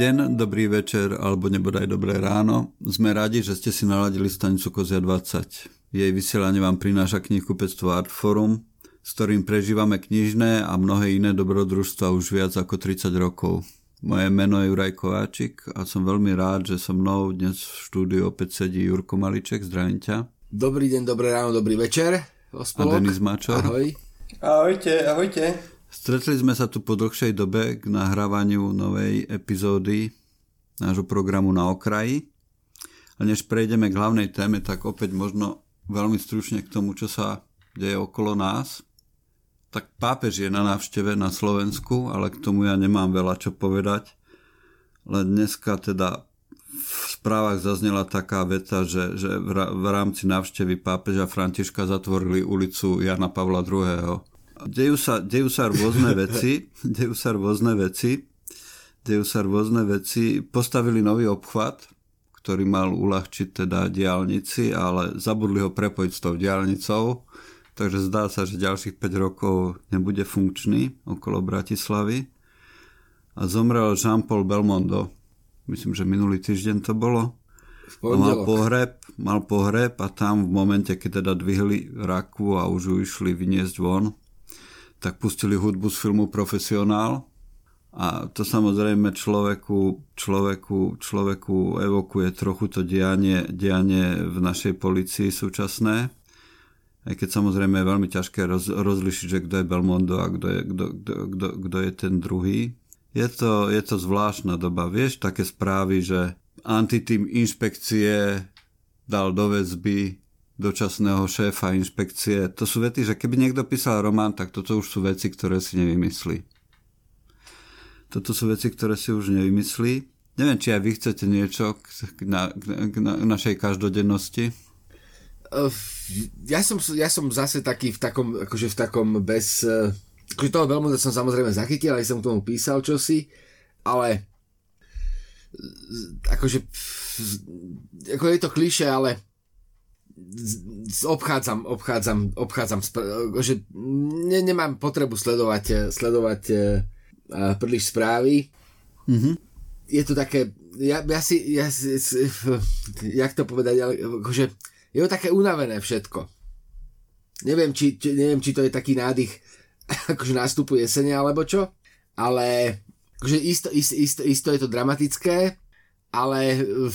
deň, dobrý večer alebo nebodaj dobré ráno. Sme radi, že ste si naladili stanicu Kozia 20. Jej vysielanie vám prináša knihkupectvo Artforum, s ktorým prežívame knižné a mnohé iné dobrodružstva už viac ako 30 rokov. Moje meno je Juraj Kováčik a som veľmi rád, že so mnou dnes v štúdiu opäť sedí Jurko Maliček. Zdravím ťa. Dobrý deň, dobré ráno, dobrý večer. Ospolok. A Denis Mačor. Ahoj. Ahojte, ahojte. Stretli sme sa tu po dlhšej dobe k nahrávaniu novej epizódy nášho programu na okraji. A než prejdeme k hlavnej téme, tak opäť možno veľmi stručne k tomu, čo sa deje okolo nás. Tak pápež je na návšteve na Slovensku, ale k tomu ja nemám veľa čo povedať. Len dneska teda v správach zaznela taká veta, že, že v rámci návštevy pápeža Františka zatvorili ulicu Jana Pavla II dejú sa, dejú sa rôzne veci, dejú sa rôzne veci, dejú sa rôzne veci. Postavili nový obchvat, ktorý mal uľahčiť teda diálnici, ale zabudli ho prepojiť s tou diálnicou, takže zdá sa, že ďalších 5 rokov nebude funkčný okolo Bratislavy. A zomrel Jean-Paul Belmondo, myslím, že minulý týždeň to bolo. Mal pohreb, mal pohreb a tam v momente, keď teda dvihli raku a už ju išli vyniesť von, tak pustili hudbu z filmu Profesionál a to samozrejme človeku, človeku, človeku evokuje trochu to dianie, dianie v našej policii súčasné. Aj keď samozrejme je veľmi ťažké roz, rozlišiť, že kto je Belmondo a kto je, kto, kto, kto, kto je ten druhý. Je to, je to zvláštna doba. Vieš, také správy, že antitým inšpekcie dal do väzby dočasného šéfa inšpekcie. To sú vety, že keby niekto písal román, tak toto už sú veci, ktoré si nevymyslí. Toto sú veci, ktoré si už nevymyslí. Neviem, či aj vy chcete niečo k, na, k, na, k našej každodennosti. Ja som, ja som zase taký v takom, akože v takom bez... E, akože toho veľmi som samozrejme zachytil, aj som k tomu písal čosi, ale akože ako je to kliše, ale obchádzam, obchádzam, obchádzam, že ne, nemám potrebu sledovať, eh, sledovať uh, príliš správy. Mm-hmm. Je to také, ja, ja si, ja si, jak to povedať, ale akože je to také unavené všetko. Neviem, či, či, neviem, či to je taký nádych akože nástupu jesene alebo čo, ale akože isto, isto, isto, isto je to dramatické, ale uh,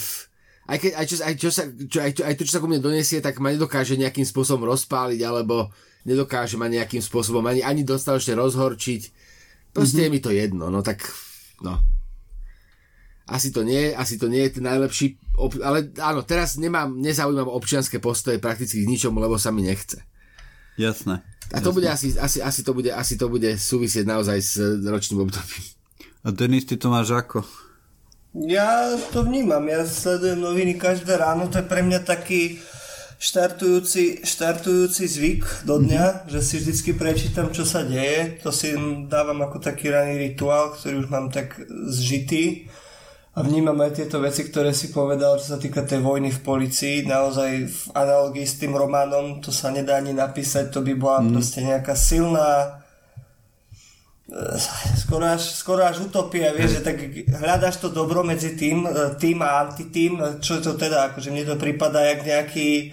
aj, keď, aj, čo, aj, čo sa, čo, aj, aj to, čo sa ku mne donesie, tak ma nedokáže nejakým spôsobom rozpáliť, alebo nedokáže ma nejakým spôsobom ani, ani dostatočne rozhorčiť. Proste mm-hmm. je mi to jedno, no tak, no. Asi to nie, asi to nie je ten najlepší, ob, ale áno, teraz nemám, nezaujímam občianské postoje prakticky k ničomu, lebo sa mi nechce. Jasné. A to jasné. bude asi, asi, asi, to bude, asi to bude súvisieť naozaj s ročným obdobím. A Denis, ty to máš ako? Ja to vnímam, ja sledujem noviny každé ráno, to je pre mňa taký štartujúci, štartujúci zvyk do dňa, mm-hmm. že si vždycky prečítam, čo sa deje. To si dávam ako taký raný rituál, ktorý už mám tak zžitý. A vnímam aj tieto veci, ktoré si povedal, čo sa týka tej vojny v policii. Naozaj v analogii s tým románom to sa nedá ani napísať, to by bola mm. proste nejaká silná skoro až, skoro až utopia, vieš, že tak hľadáš to dobro medzi tým, e, tým a antitým, čo to teda, akože mne to prípada jak nejaký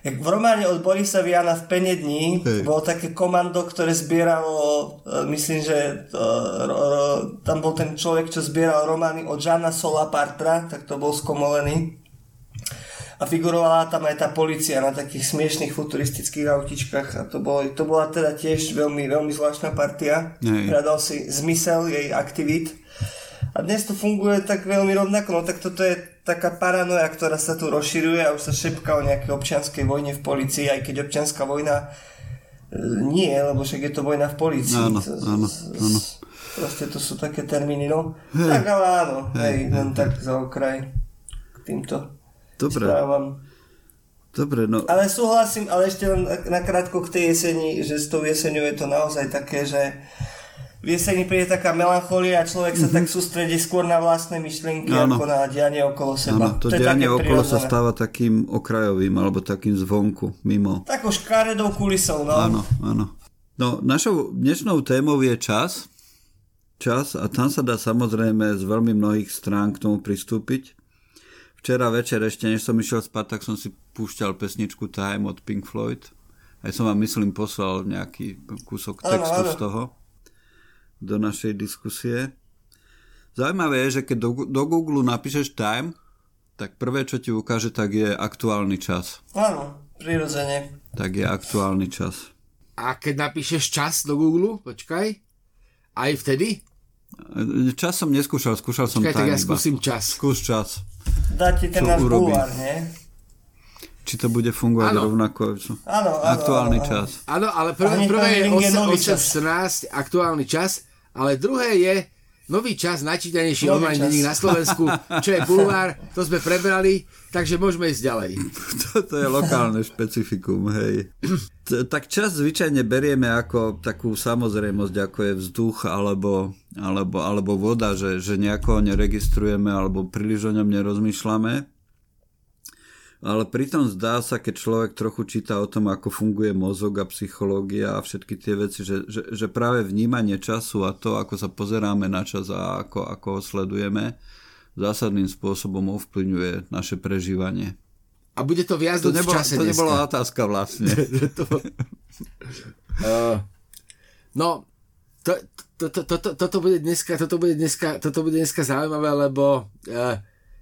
jak v románe od Borisa Viana v pene dní hey. bolo také komando, ktoré zbieralo, e, myslím, že to, ro, ro, tam bol ten človek, čo zbieral romány od Žana Solapartra, tak to bol skomolený a figurovala tam aj tá policia na takých smiešných futuristických autičkách a to, bolo, to bola teda tiež veľmi, veľmi zvláštna partia. Hľadal si zmysel jej aktivít. A dnes to funguje tak veľmi rovnako, no tak toto je taká paranoja, ktorá sa tu rozširuje a už sa šepka o nejakej občianskej vojne v policii, aj keď občianská vojna e, nie, lebo však je to vojna v policii. Áno, áno, áno. Proste to sú také termíny, no. Hey. Tak ale áno, hej, hej, len hej. tak za okraj k týmto Dobre. správam. Dobre, no. Ale súhlasím, ale ešte len nakrátko k tej jeseni, že s tou jeseňou je to naozaj také, že v jeseni príde taká melancholia a človek sa mm-hmm. tak sústredí skôr na vlastné myšlienky ano. ako na dianie okolo seba. Ano, to, to dianie okolo prirodzené. sa stáva takým okrajovým alebo takým zvonku, mimo. Takou škaredou kulisou, no. Áno, áno. No, našou dnešnou témou je čas, čas a tam sa dá samozrejme z veľmi mnohých strán k tomu pristúpiť. Včera večer ešte, než som išiel spať, tak som si púšťal pesničku Time od Pink Floyd. Aj som vám, myslím, poslal nejaký kúsok textu z toho do našej diskusie. Zaujímavé je, že keď do, do Google napíšeš Time, tak prvé, čo ti ukáže, tak je aktuálny čas. Áno, prirodzene. Tak je aktuálny čas. A keď napíšeš čas do Google, počkaj, aj vtedy? Čas som neskúšal, skúšal som time tak ja iba. skúsim čas. Skús čas. Dá ti ten Čo náš urobí? bulvár, nie? Či to bude fungovať Áno. rovnako. Áno, áno, Aktuálny áno. čas. Áno, ale prvé, prvé je link je nový 8, 8.14, aktuálny čas, ale druhé je nový čas, najčítanejší Nový online denník na Slovensku, čo je bulvár, to sme prebrali, takže môžeme ísť ďalej. Toto je lokálne špecifikum, hej. Tak čas zvyčajne berieme ako takú samozrejmosť, ako je vzduch alebo, alebo, alebo voda, že, že nejako ho neregistrujeme alebo príliš o ňom nerozmýšľame. Ale pritom zdá sa, keď človek trochu číta o tom, ako funguje mozog a psychológia a všetky tie veci, že, že, že práve vnímanie času a to, ako sa pozeráme na čas a ako, ako ho sledujeme, zásadným spôsobom ovplyvňuje naše prežívanie. A bude to viac To, v nebolo, čase to dneska. nebola otázka vlastne. Uh, no, to, to, to, to, to, toto bude dneska, toto bude dneska, toto bude dneska zaujímavé, lebo uh,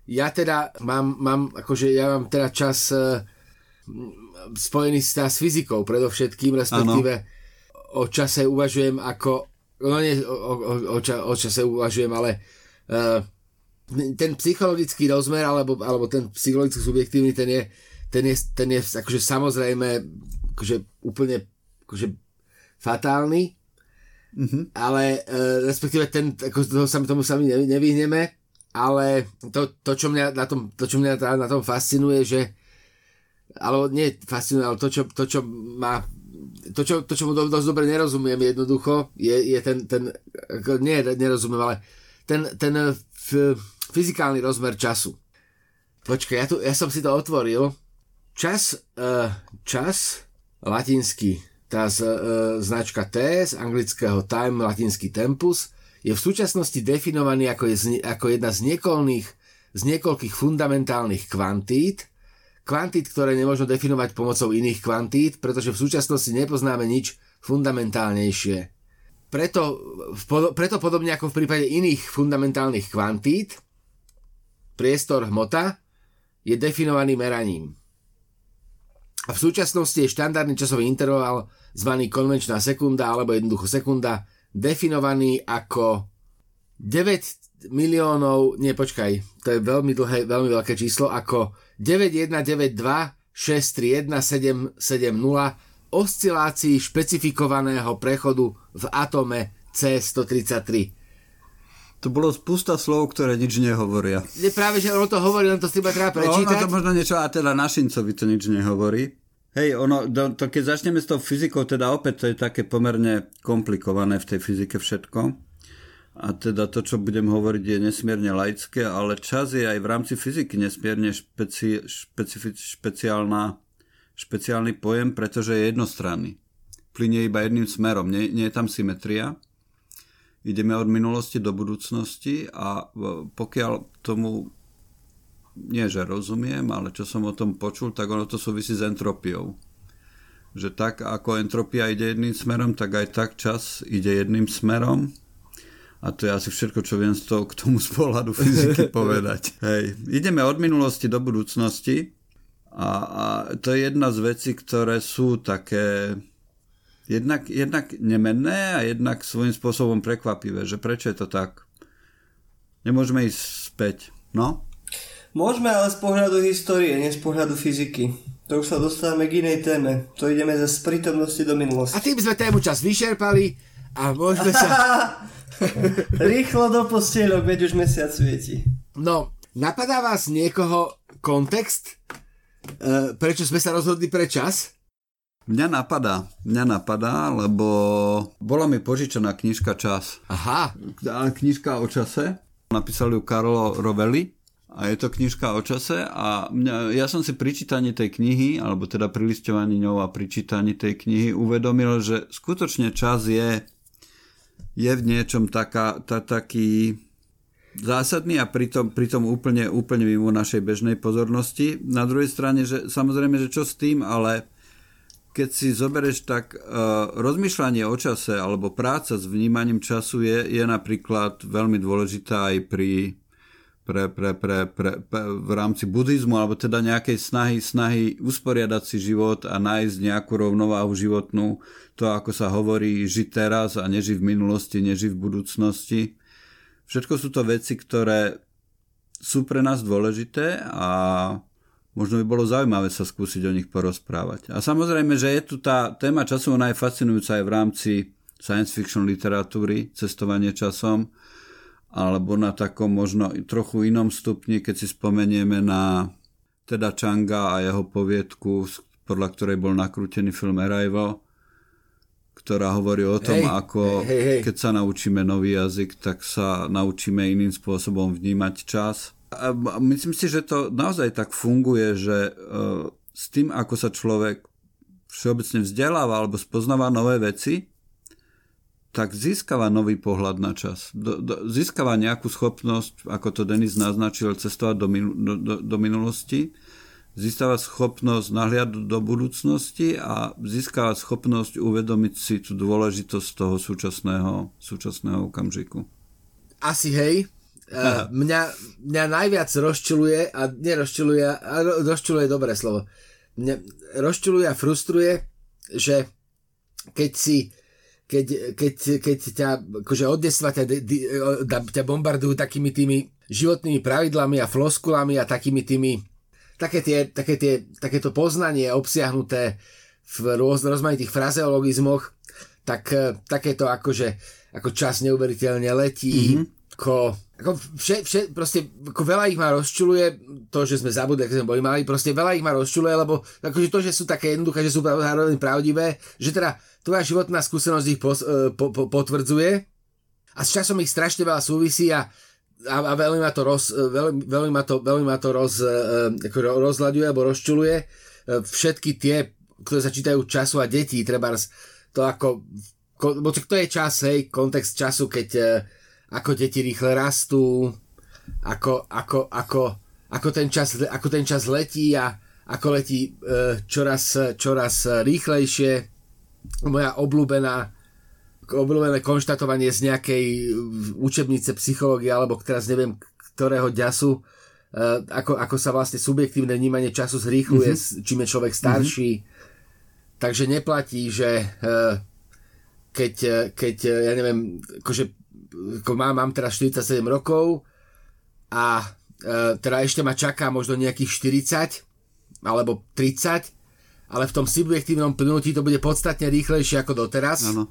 ja teda mám, mám, akože ja mám teda čas uh, spojený s, s fyzikou predovšetkým, respektíve o čase uvažujem ako, no nie o, o, o, o čase uvažujem, ale uh, ten psychologický rozmer, alebo, alebo ten psychologický subjektívny, ten je, ten je, ten je akože samozrejme akože úplne akože fatálny, mm-hmm. ale e, respektíve ten, ako toho sa, tomu sa my nevy- nevyhneme, ale to, to, čo mňa na tom, to, čo mňa na tom fascinuje, že alebo nie fascinuje, ale to, čo, to, čo má to, čo, to, čo mu do, dosť dobre nerozumiem jednoducho, je, je ten, ten nie nerozumiem, ale ten, ten eh, f, fyzikálny rozmer času. Počkaj, ja, tu, ja som si to otvoril. Čas, uh, čas, latinsky, tá z, uh, značka T z anglického time, latinský tempus, je v súčasnosti definovaný ako, je, ako jedna z z niekoľkých fundamentálnych kvantít, kvantít, ktoré nemôžno definovať pomocou iných kvantít, pretože v súčasnosti nepoznáme nič fundamentálnejšie. Preto, preto podobne ako v prípade iných fundamentálnych kvantít, priestor hmota je definovaný meraním. A v súčasnosti je štandardný časový interval zvaný konvenčná sekunda alebo jednoducho sekunda definovaný ako 9 miliónov, nie počkaj, to je veľmi dlhé, veľmi veľké číslo, ako 9192 631 770 oscilácií špecifikovaného prechodu v atome C133. To bolo spústa slov, ktoré nič nehovoria. Nie práve, že ono to hovorí, len to si iba treba No, ono prečítať. to možno niečo, a teda našincovi to nič nehovorí. Hej, ono, to, keď začneme s tou fyzikou, teda opäť to je také pomerne komplikované v tej fyzike všetko. A teda to, čo budem hovoriť, je nesmierne laické, ale čas je aj v rámci fyziky nesmierne špeci, špecifi, špeciálna, špeciálny pojem, pretože je jednostranný. Plynie iba jedným smerom, nie, nie je tam symetria. Ideme od minulosti do budúcnosti a pokiaľ tomu nie že rozumiem, ale čo som o tom počul, tak ono to súvisí s entropiou. Že tak ako entropia ide jedným smerom, tak aj tak čas ide jedným smerom. A to je asi všetko, čo viem z toho, k tomu z pohľadu fyziky povedať. Hej. Ideme od minulosti do budúcnosti a, a to je jedna z vecí, ktoré sú také jednak, jednak nemenné a jednak svojím spôsobom prekvapivé, že prečo je to tak. Nemôžeme ísť späť. No? Môžeme ale z pohľadu histórie, nie z pohľadu fyziky. To už sa dostávame k inej téme. To ideme ze z prítomnosti do A minulosti. tým sme tému čas vyšerpali a môžeme sa... Rýchlo do postielok, veď už mesiac svieti. No, napadá vás niekoho kontext, e, prečo sme sa rozhodli pre čas? Mňa napadá, mňa napadá, lebo bola mi požičaná knižka Čas. Aha, A Knižka o čase. Napísal ju Karlo Rovelli a je to knižka o čase a mňa, ja som si pri čítaní tej knihy, alebo teda pri listovaní ňou a pri čítaní tej knihy uvedomil, že skutočne čas je je v niečom taká, ta, taký zásadný a pritom, pritom úplne, úplne mimo našej bežnej pozornosti. Na druhej strane, že samozrejme, že čo s tým, ale keď si zobereš tak uh, rozmýšľanie o čase alebo práca s vnímaním času je, je napríklad veľmi dôležitá aj pri pre, pre, pre, pre, pre, v rámci buddhizmu, alebo teda nejakej snahy, snahy usporiadať si život a nájsť nejakú rovnováhu životnú, to ako sa hovorí, žiť teraz a nežiť v minulosti, nežiť v budúcnosti. Všetko sú to veci, ktoré sú pre nás dôležité a možno by bolo zaujímavé sa skúsiť o nich porozprávať. A samozrejme, že je tu tá téma času, ona je fascinujúca aj v rámci science fiction literatúry, cestovanie časom, alebo na takom možno trochu inom stupni, keď si spomenieme na teda Changa a jeho poviedku, podľa ktorej bol nakrútený film Arrival, ktorá hovorí o tom, hej, ako hej, hej. keď sa naučíme nový jazyk, tak sa naučíme iným spôsobom vnímať čas. A myslím si, že to naozaj tak funguje, že uh, s tým, ako sa človek všeobecne vzdeláva alebo spoznáva nové veci, tak získava nový pohľad na čas. Do, do, získava nejakú schopnosť, ako to Denis naznačil, cestovať do, do, do, do minulosti, získava schopnosť nahliadať do budúcnosti a získava schopnosť uvedomiť si tú dôležitosť toho súčasného, súčasného okamžiku. Asi hej. Uh, mňa, mňa najviac rozčuluje, a nerozčuluje, a rozčuluje dobré slovo, mňa rozčuluje a frustruje, že keď si keď, keď, keď ťa akože od detstva ťa, ťa bombardujú takými tými životnými pravidlami a floskulami a takými tými také, tie, také tie, takéto poznanie obsiahnuté v rôz, rozmanitých frazeologizmoch, tak takéto akože ako čas neuveriteľne letí, mm-hmm. ako, ako vše, vše, proste ako veľa ich ma rozčuluje to, že sme zabudli, keď sme boli mali, proste veľa ich ma rozčuluje, lebo akože to, že sú také jednoduché, že sú zároveň pravdivé, že teda tvoja životná skúsenosť ich pos, e, po, po, potvrdzuje a s časom ich strašne veľa súvisí a, a, a veľmi ma to, roz, e, veľmi, veľmi ma to, veľmi ma to roz, e, ako rozhľaduje alebo rozčuluje. Všetky tie, ktoré sa čítajú času a detí, treba to ako, bo to je čas, hej, kontext času, keď ako deti rýchle rastú, ako, ako, ako, ako, ten, čas, ako ten čas letí a ako letí čoraz, čoraz rýchlejšie moja obľúbená obľúbené konštatovanie z nejakej učebnice psychológie alebo teraz neviem ktorého ďasu e, ako, ako sa vlastne subjektívne vnímanie času zrýchluje, mm-hmm. čím je človek starší. Mm-hmm. Takže neplatí, že e, keď, e, keď ja neviem, akože ako mám, mám teraz 47 rokov a teda ešte ma čaká možno nejakých 40 alebo 30 ale v tom subjektívnom plynutí to bude podstatne rýchlejšie ako doteraz. Áno.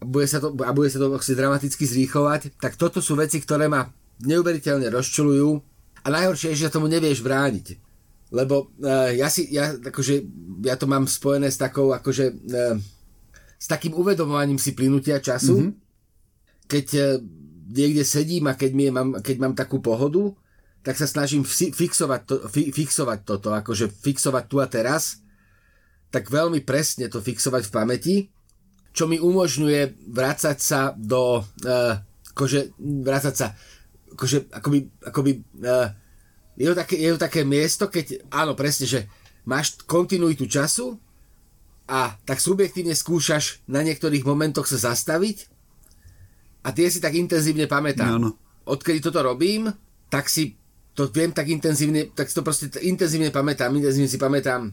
A bude sa to, a bude sa to dramaticky zrýchovať. Tak toto sú veci, ktoré ma neuveriteľne rozčulujú a najhoršie je, že tomu nevieš brániť. Lebo uh, ja si, ja, akože, ja to mám spojené s takou, akože, uh, s takým uvedomovaním si plynutia času, mm-hmm. keď uh, niekde sedím a keď, mi je, mám, keď mám takú pohodu, tak sa snažím fixovať, to, fi, fixovať toto, akože fixovať tu a teraz tak veľmi presne to fixovať v pamäti, čo mi umožňuje vrácať sa do, uh, akože, vrácať sa, akože, akoby, akoby, uh, je, to také, je to také miesto, keď, áno, presne, že máš kontinuitu času a tak subjektívne skúšaš na niektorých momentoch sa zastaviť a tie si tak intenzívne pamätám. No, no. Odkedy toto robím, tak si to viem tak intenzívne, tak si to proste intenzívne pamätám, intenzívne si pamätám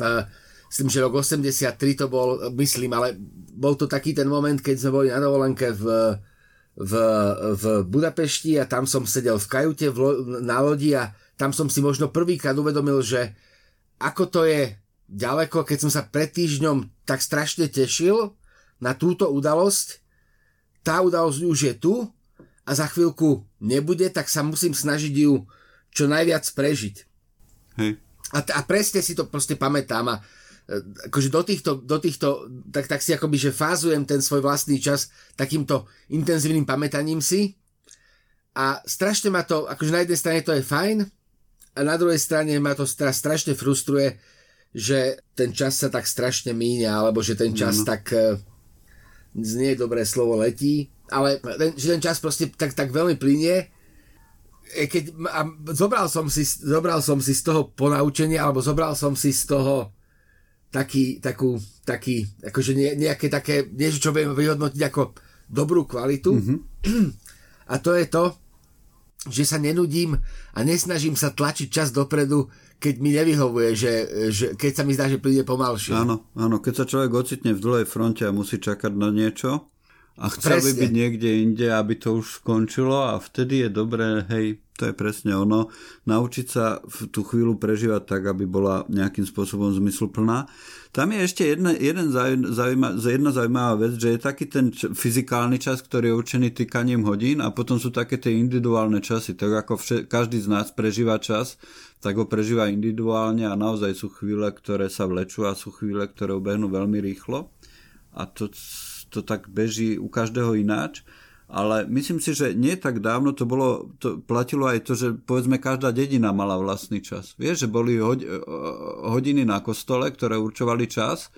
uh, myslím, že rok 83 to bol, myslím, ale bol to taký ten moment, keď sme boli na dovolenke v, v, v Budapešti a tam som sedel v kajute v, na lodi a tam som si možno prvýkrát uvedomil, že ako to je ďaleko, keď som sa pred týždňom tak strašne tešil na túto udalosť, tá udalosť už je tu a za chvíľku nebude, tak sa musím snažiť ju čo najviac prežiť. Hej. A, a presne si to proste pamätám a akože do týchto, do týchto tak, tak si akoby, že fázujem ten svoj vlastný čas takýmto intenzívnym pamätaním si. A strašne ma to, akože na jednej strane to je fajn a na druhej strane ma to strašne frustruje, že ten čas sa tak strašne míňa, alebo že ten čas no. tak, e, nie je dobré slovo letí, ale ten, že ten čas proste tak, tak veľmi plinie, keď a zobral, som si, zobral som si z toho ponaučenie, alebo zobral som si z toho taký, takú, taký, akože nie, nejaké také, niečo, čo vieme vyhodnotiť ako dobrú kvalitu. Mm-hmm. A to je to, že sa nenudím a nesnažím sa tlačiť čas dopredu, keď mi nevyhovuje, že, že keď sa mi zdá, že príde pomalšie. Áno, áno, keď sa človek ocitne v dlhej fronte a musí čakať na niečo a chcel by byť niekde inde, aby to už skončilo a vtedy je dobré, hej, to je presne ono, naučiť sa v tú chvíľu prežívať tak, aby bola nejakým spôsobom zmysluplná. Tam je ešte jedna, jeden zaujíma, jedna zaujímavá vec, že je taký ten č- fyzikálny čas, ktorý je určený týkaním hodín a potom sú také tie individuálne časy, tak ako vše, každý z nás prežíva čas, tak ho prežíva individuálne a naozaj sú chvíle, ktoré sa vlečú a sú chvíle, ktoré ubehnú veľmi rýchlo. A to, to tak beží u každého ináč ale myslím si, že nie tak dávno to bolo, to platilo aj to, že povedzme každá dedina mala vlastný čas. Vieš, že boli hodiny na kostole, ktoré určovali čas,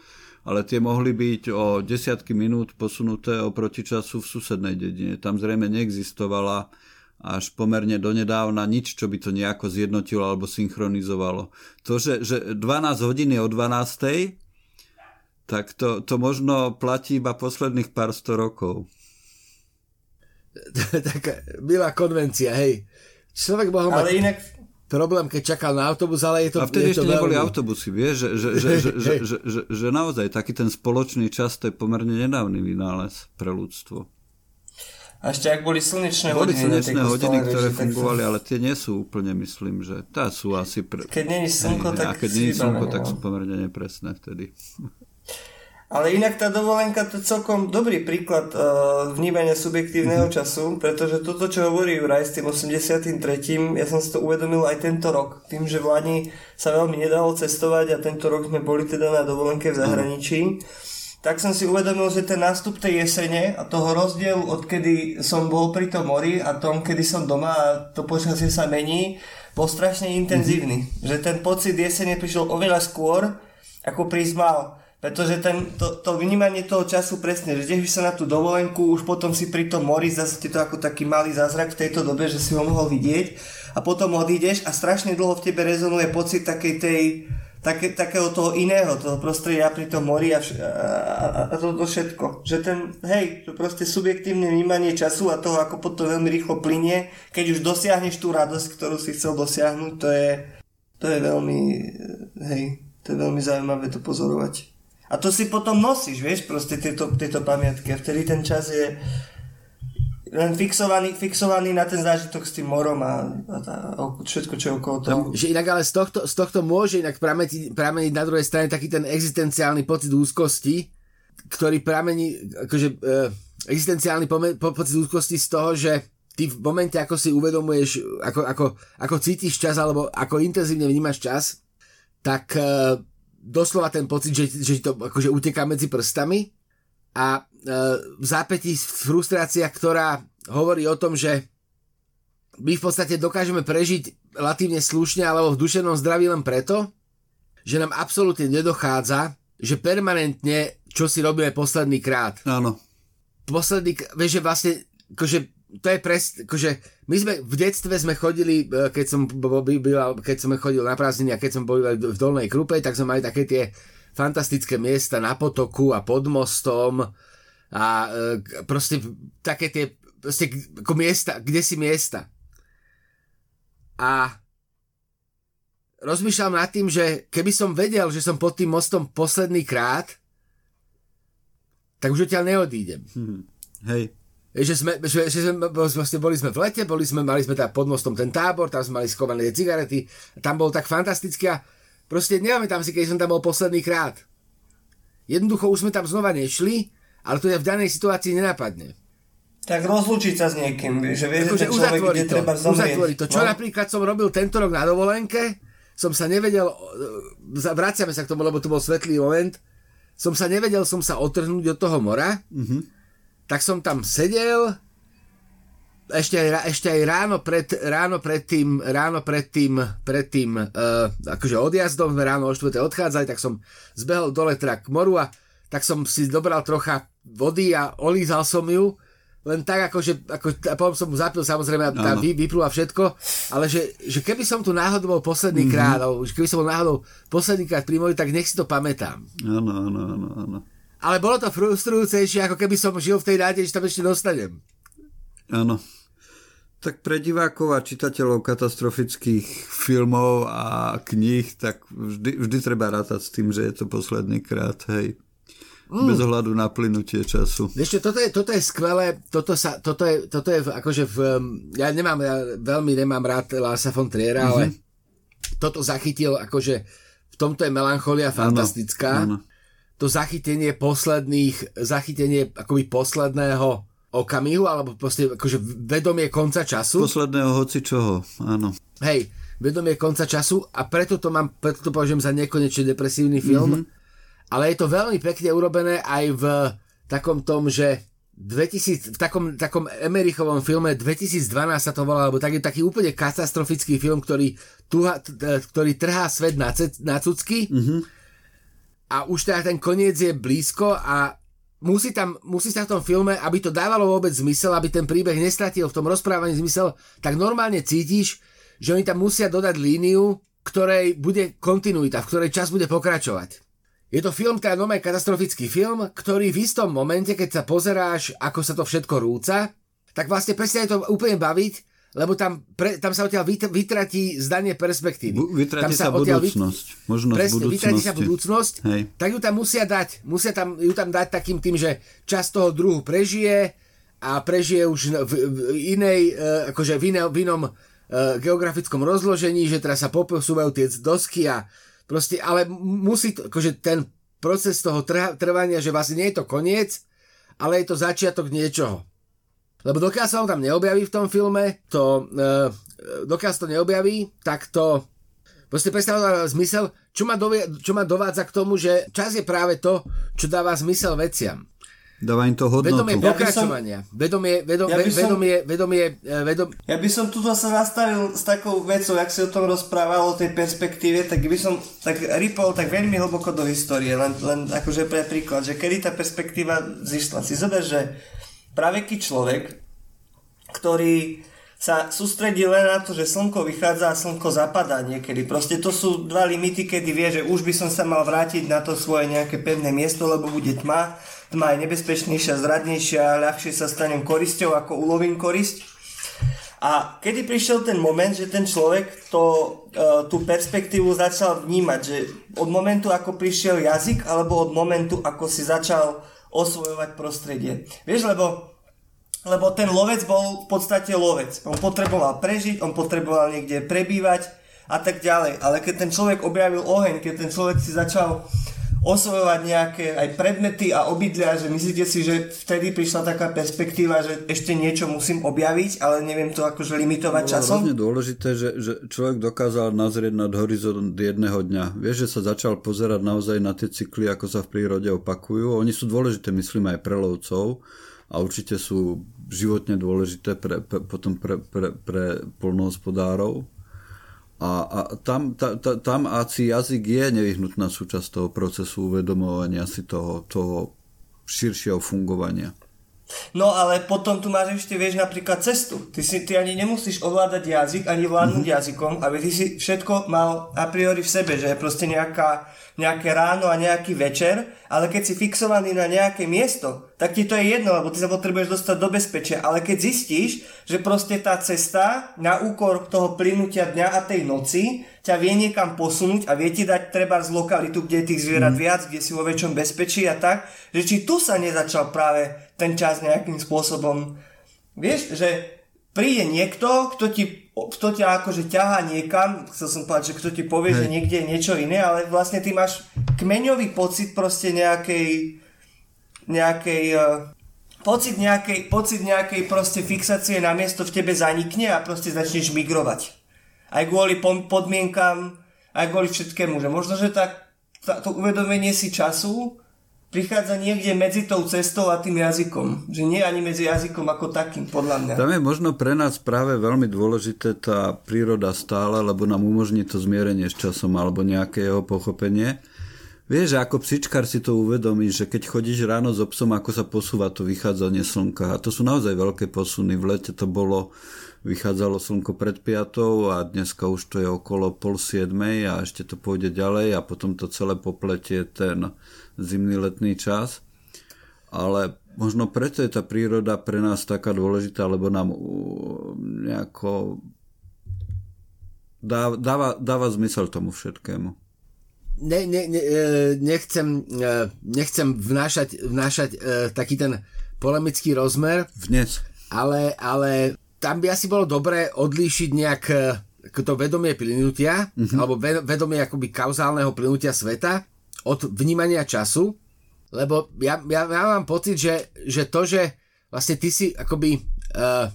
ale tie mohli byť o desiatky minút posunuté oproti času v susednej dedine. Tam zrejme neexistovala až pomerne donedávna nič, čo by to nejako zjednotilo alebo synchronizovalo. To, že, že 12 hodín je o 12. tak to, to možno platí iba posledných pár sto rokov. taká milá konvencia, hej. Človek mohol ale mať inak... problém, keď čakal na autobus, ale je to... A vtedy je to ešte veľmi... neboli autobusy, vieš, že, že, že, že, že, že, že, že naozaj taký ten spoločný čas, to je pomerne nedávny vynález pre ľudstvo. A ešte ak boli slnečné boli hodiny. Boli slnečné hodiny, ktoré fungovali, ale tie nie sú úplne, myslím, že tá sú asi... Pre... Keď není slnko, tak... A keď není slnko, tak sú pomerne nepresné vtedy. Ale inak tá dovolenka to je celkom dobrý príklad uh, vnímania subjektívneho mm-hmm. času, pretože toto, čo hovorí Juraj s tým 83. ja som si to uvedomil aj tento rok. Tým, že v Lani sa veľmi nedalo cestovať a tento rok sme boli teda na dovolenke v zahraničí, mm. tak som si uvedomil, že ten nástup tej jesene a toho rozdielu, odkedy som bol pri tom mori a tom, kedy som doma a to počasie sa mení, bol strašne intenzívny. Mm-hmm. Že ten pocit jesene prišiel oveľa skôr, ako prísť mal. Pretože ten, to, to vnímanie toho času presne, že tešíš sa na tú dovolenku, už potom si pri tom mori, zase ti to ako taký malý zázrak v tejto dobe, že si ho mohol vidieť a potom odídeš a strašne dlho v tebe rezonuje pocit takej tej, také, takého toho iného, toho prostredia pri tom mori a, vš- a, a, a to, to všetko. Že ten, hej, to proste subjektívne vnímanie času a toho, ako potom veľmi rýchlo plinie, keď už dosiahneš tú radosť, ktorú si chcel dosiahnuť, to je, to je veľmi, hej, to je veľmi zaujímavé to pozorovať. A to si potom nosíš, vieš, proste tieto, tieto pamiatky. A vtedy ten čas je len fixovaný, fixovaný na ten zážitok s tým morom a, a, tá, všetko, čo je okolo toho. Že inak ale z tohto, z tohto môže inak prameniť, prameniť na druhej strane taký ten existenciálny pocit úzkosti, ktorý pramení, akože e, existenciálny pome, po, pocit úzkosti z toho, že ty v momente, ako si uvedomuješ, ako, ako, ako cítiš čas, alebo ako intenzívne vnímaš čas, tak e, doslova ten pocit, že, že to akože uteká medzi prstami a e, v zápätí frustrácia, ktorá hovorí o tom, že my v podstate dokážeme prežiť relatívne slušne alebo v dušenom zdraví len preto, že nám absolútne nedochádza, že permanentne čo si robíme posledný krát. Áno. Posledný, vieš, že vlastne, akože to je pres, akože my sme v detstve sme chodili, e, keď som, byl, keď som chodil na prázdniny a keď som bol v Dolnej Krupe, tak sme mali také tie fantastické miesta na potoku a pod mostom a e, proste také tie proste ako miesta, kde si miesta. A rozmýšľam nad tým, že keby som vedel, že som pod tým mostom posledný krát, tak už odtiaľ neodídem. Hmm. Hej že sme, že, že sme, vlastne boli sme v lete, boli sme, mali sme tam pod mostom ten tábor, tam sme mali skované cigarety, tam bol tak fantasticky a proste tam si, keď som tam bol posledný krát. Jednoducho už sme tam znova nešli, ale to je v danej situácii nenapadne. Tak rozlúčiť sa s niekým, že vieš, že človek, kde to, treba zomrieť. to. Čo no? napríklad som robil tento rok na dovolenke, som sa nevedel, vraciame sa k tomu, lebo to bol svetlý moment, som sa nevedel som sa otrhnúť od toho mora, mm-hmm tak som tam sedel, ešte aj, ešte aj ráno pred, ráno pred tým, ráno pred tým, pred tým uh, akože odjazdom, ráno o 4. odchádzali, tak som zbehol dole teda k moru a tak som si dobral trocha vody a olízal som ju, len tak ako, že, ako, a potom som mu zapil samozrejme, tá vy, vyplúva všetko, ale že, že keby som tu náhodou bol posledný mm-hmm. krát, alebo keby som bol náhodou posledný krát pri moji, tak nech si to pamätám. Áno, áno, áno, áno. Ale bolo to frustrujúcejšie, ako keby som žil v tej nádeji, že tam ešte dostanem. Áno. Tak pre divákov a čitateľov katastrofických filmov a kníh, tak vždy, vždy treba rátať s tým, že je to posledný krát, hej. Mm. Bez ohľadu na plynutie času. Čo, toto je, toto je skvelé, toto, sa, toto, je, toto je akože v, ja nemám, ja veľmi nemám rád Lasa von Triera, mm-hmm. ale toto zachytil akože v tomto je melancholia fantastická. Ano, ano. To zachytenie posledných, zachytenie akoby posledného okamihu, alebo proste akože vedomie konca času. Posledného hoci čoho, áno. Hej, vedomie konca času a preto to mám, preto to považujem za nekonečne depresívny film, mm-hmm. ale je to veľmi pekne urobené aj v takom tom, že 2000, v takom, takom Emerichovom filme 2012 sa to volá, alebo taký, taký úplne katastrofický film, ktorý, tuha, ktorý trhá svet na, na cucky mm-hmm. A už teda ten koniec je blízko a musí, tam, musí sa v tom filme, aby to dávalo vôbec zmysel, aby ten príbeh nestratil v tom rozprávaní zmysel, tak normálne cítiš, že oni tam musia dodať líniu, ktorej bude kontinuita, v ktorej čas bude pokračovať. Je to film, teda normálne katastrofický film, ktorý v istom momente, keď sa pozeráš, ako sa to všetko rúca, tak vlastne presne to úplne baviť, lebo tam, pre, tam sa odtiaľ vytratí zdanie perspektívy. Bu, vytratí tam sa, sa budúcnosť. Vyt... Možnosť presne, budúcnosti. vytratí sa budúcnosť, Hej. tak ju tam musia dať. Musia tam, ju tam dať takým tým, že čas toho druhu prežije a prežije už v, v inej, uh, akože v, iné, v inom uh, geografickom rozložení, že teraz sa poposúvajú tie dosky a proste, ale musí to, akože ten proces toho trha, trvania, že vlastne nie je to koniec, ale je to začiatok niečoho. Lebo dokiaľ sa on tam neobjaví v tom filme, to, uh, dokiaľ sa to neobjaví, tak to proste predstavuje zmysel, čo ma, dovie, čo ma dovádza k tomu, že čas je práve to, čo dáva zmysel veciam. Dáva im to hodnotu. Vedomie pokračovania. Ja som, vedomie, vedom, ja som, vedomie, vedomie, eh, vedom... Ja by som tu sa nastavil s takou vecou, ak si o tom rozprával, o tej perspektíve, tak by som tak ripol tak veľmi hlboko do histórie, len, len akože pre príklad, že kedy tá perspektíva zišla. Si zober, že praveký človek, ktorý sa sústredí len na to, že slnko vychádza a slnko zapadá niekedy. Proste to sú dva limity, kedy vie, že už by som sa mal vrátiť na to svoje nejaké pevné miesto, lebo bude tma. Tma je nebezpečnejšia, zradnejšia, ľahšie sa stanem korisťou, ako ulovím korisť. A kedy prišiel ten moment, že ten človek to, uh, tú perspektívu začal vnímať, že od momentu, ako prišiel jazyk, alebo od momentu, ako si začal osvojovať prostredie. Vieš, lebo lebo ten lovec bol v podstate lovec. On potreboval prežiť, on potreboval niekde prebývať a tak ďalej. Ale keď ten človek objavil oheň, keď ten človek si začal osvojovať nejaké aj predmety a obydlia, že myslíte si, že vtedy prišla taká perspektíva, že ešte niečo musím objaviť, ale neviem to akože limitovať časom? Je dôležité, že, že človek dokázal nazrieť nad horizont jedného dňa. Vieš, že sa začal pozerať naozaj na tie cykly, ako sa v prírode opakujú. Oni sú dôležité, myslím, aj pre lovcov a určite sú životne dôležité pre, pre, potom pre, pre, pre polnohospodárov. A, a tam, ta, ta, tam asi jazyk je nevyhnutná súčasť toho procesu uvedomovania si toho, toho širšieho fungovania. No ale potom tu máš ešte, vieš, napríklad cestu. Ty, si, ty ani nemusíš ovládať jazyk, ani vládnuť mm-hmm. jazykom, aby ty si všetko mal a priori v sebe, že je proste nejaká, nejaké ráno a nejaký večer, ale keď si fixovaný na nejaké miesto, tak ti to je jedno, lebo ty sa potrebuješ dostať do bezpečia. Ale keď zistíš, že proste tá cesta na úkor toho plynutia dňa a tej noci ťa vie niekam posunúť a vie ti dať treba z lokalitu, kde je tých zvierat mm. viac, kde si vo väčšom bezpečí a tak, že či tu sa nezačal práve ten čas nejakým spôsobom, vieš, že príde niekto, kto ti kto ťa akože ťahá niekam, chcel som povedať, že kto ti povie, Hej. že niekde je niečo iné, ale vlastne ty máš kmeňový pocit proste nejakej nejakej uh, pocit nejakej, pocit nejakej proste fixácie na miesto v tebe zanikne a proste začneš migrovať aj kvôli podmienkam, aj kvôli všetkému. Že možno, že tak, to uvedomenie si času prichádza niekde medzi tou cestou a tým jazykom. Že nie ani medzi jazykom ako takým, podľa mňa. Tam je možno pre nás práve veľmi dôležité tá príroda stále, lebo nám umožní to zmierenie s časom alebo nejaké jeho pochopenie. Vieš, ako psičkár si to uvedomíš, že keď chodíš ráno so psom, ako sa posúva to vychádzanie slnka. A to sú naozaj veľké posuny. V lete to bolo, vychádzalo slnko pred piatou a dneska už to je okolo pol siedmej a ešte to pôjde ďalej a potom to celé popletie ten zimný letný čas. Ale možno preto je tá príroda pre nás taká dôležitá, lebo nám nejako dáva, dáva zmysel tomu všetkému ne, ne, ne, e, nechcem, e, nechcem vnášať, vnášať e, taký ten polemický rozmer. Dnes. Ale, ale tam by asi bolo dobré odlíšiť nejak to vedomie plynutia, mm-hmm. alebo vedomie akoby kauzálneho plynutia sveta od vnímania času, lebo ja, ja, ja mám pocit, že, že to, že vlastne ty si akoby uh,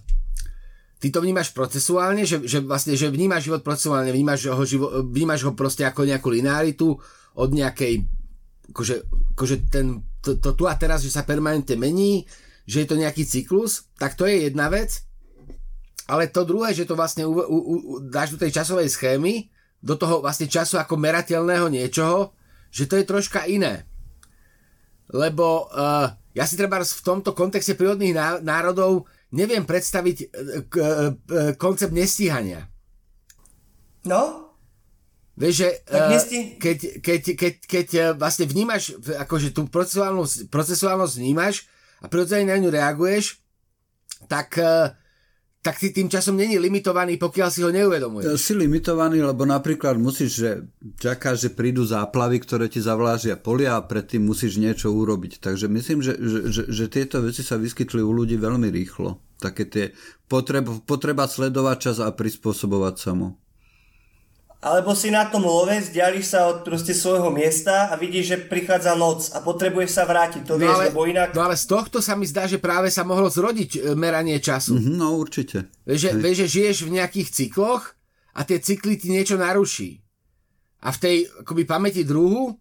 ty to vnímaš procesuálne, že, že vlastne, že vnímaš život procesuálne, vnímaš ho, živo, vnímaš ho proste ako nejakú linearitu od nejakej, akože, akože ten, to, to tu a teraz, že sa permanentne mení, že je to nejaký cyklus, tak to je jedna vec, ale to druhé, že to vlastne u, u, u, dáš do tej časovej schémy, do toho vlastne času ako merateľného niečoho, že to je troška iné. Lebo uh, ja si treba v tomto kontexte prírodných národov neviem predstaviť e, e, koncept nestíhania. No? Vieš, že keď, keď, keď, keď vlastne vnímaš, akože tú procesuálnosť, procesuálnosť vnímaš a prirodzene na ňu reaguješ, tak tak si tým časom není limitovaný, pokiaľ si ho neuvedomuješ. Si limitovaný, lebo napríklad musíš, že čakáš, že prídu záplavy, ktoré ti zavlážia polia a predtým musíš niečo urobiť. Takže myslím, že, že, že, že tieto veci sa vyskytli u ľudí veľmi rýchlo. Také tie potreb, potreba sledovať čas a prispôsobovať sa mu alebo si na tom love, vzdiališ sa od proste svojho miesta a vidíš, že prichádza noc a potrebuješ sa vrátiť. To no vieš, ale, lebo inak... No ale z tohto sa mi zdá, že práve sa mohlo zrodiť e, meranie času. Mm-hmm, no určite. Vieš, že, vieš, že žiješ v nejakých cykloch a tie cykly ti niečo naruší. A v tej akoby pamäti druhu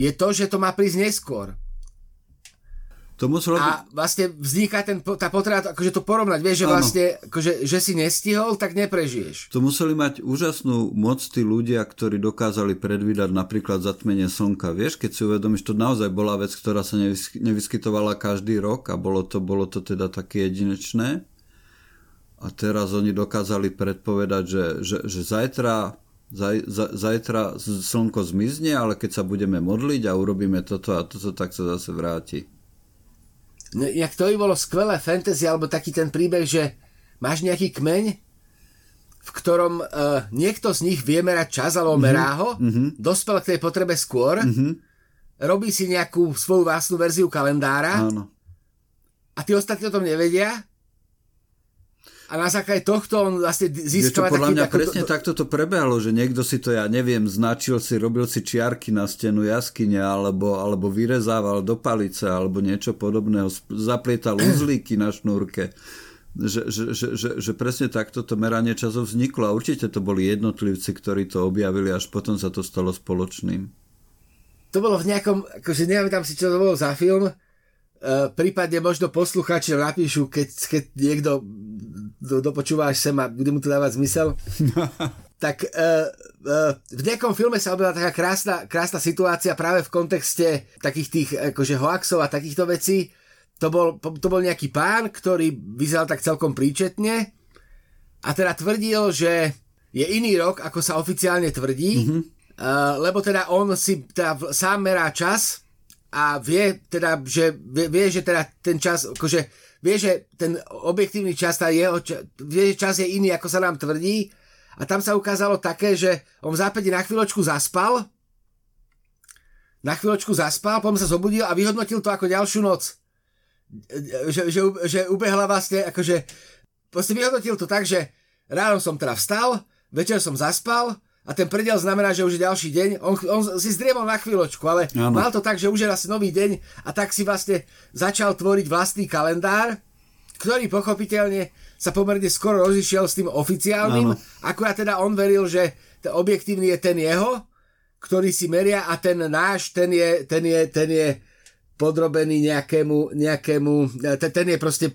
je to, že to má prísť neskôr. To muselo a vlastne vzniká ten, tá potreba akože to porovnať, vieš, že ano. vlastne, akože, že si nestihol, tak neprežiješ. To museli mať úžasnú moc tí ľudia, ktorí dokázali predvídať napríklad zatmenie slnka. Vieš, keď si uvedomíš, to naozaj bola vec, ktorá sa nevyskytovala každý rok a bolo to, bolo to teda také jedinečné. A teraz oni dokázali predpovedať, že, že, že zajtra Zaj, zajtra slnko zmizne, ale keď sa budeme modliť a urobíme toto a toto, tak sa zase vráti. No, jak to by bolo skvelé fantasy, alebo taký ten príbeh, že máš nejaký kmeň, v ktorom uh, niekto z nich vie merať čas, alebo mm-hmm. merá ho, mm-hmm. dospel k tej potrebe skôr, mm-hmm. robí si nejakú svoju vlastnú verziu kalendára Áno. a tí ostatní o tom nevedia a na základe tohto on vlastne získava podľa taký... mňa presne to, takto to prebehlo, že niekto si to, ja neviem, značil si, robil si čiarky na stenu jaskyne, alebo, alebo vyrezával do palice, alebo niečo podobného, zaplietal uzlíky na šnúrke. Že, že, že, že, že presne takto to meranie časov vzniklo a určite to boli jednotlivci, ktorí to objavili, až potom sa to stalo spoločným. To bolo v nejakom, akože neviem tam si, čo to bolo za film, Uh, prípadne možno posluchači napíšu, keď, keď niekto do, dopočúva až sem a bude mu to dávať zmysel. tak uh, uh, v nejakom filme sa objavila taká krásna, krásna situácia práve v kontexte takých tých akože hoaxov a takýchto vecí. To bol, to bol nejaký pán, ktorý vyzeral tak celkom príčetne a teda tvrdil, že je iný rok, ako sa oficiálne tvrdí, mm-hmm. uh, lebo teda on si teda sám merá čas a vie teda, že vie, vie, že teda ten čas, akože vie, že ten objektívny čas, tá jeho, vie, že čas je iný, ako sa nám tvrdí a tam sa ukázalo také, že on v zápäti na chvíľočku zaspal na chvíľočku zaspal, potom sa zobudil a vyhodnotil to ako ďalšiu noc. Že, že, že ubehla vlastne, akože proste vyhodnotil to tak, že ráno som teda vstal, večer som zaspal, a ten predel znamená, že už je ďalší deň. On, on si zdriemol na chvíľočku, ale ano. mal to tak, že už je asi nový deň a tak si vlastne začal tvoriť vlastný kalendár, ktorý pochopiteľne sa pomerne skoro rozišiel s tým oficiálnym, ano. akurát teda on veril, že ten objektívny je ten jeho, ktorý si meria a ten náš, ten je, ten je, ten je podrobený nejakému, nejakému ten, ten je proste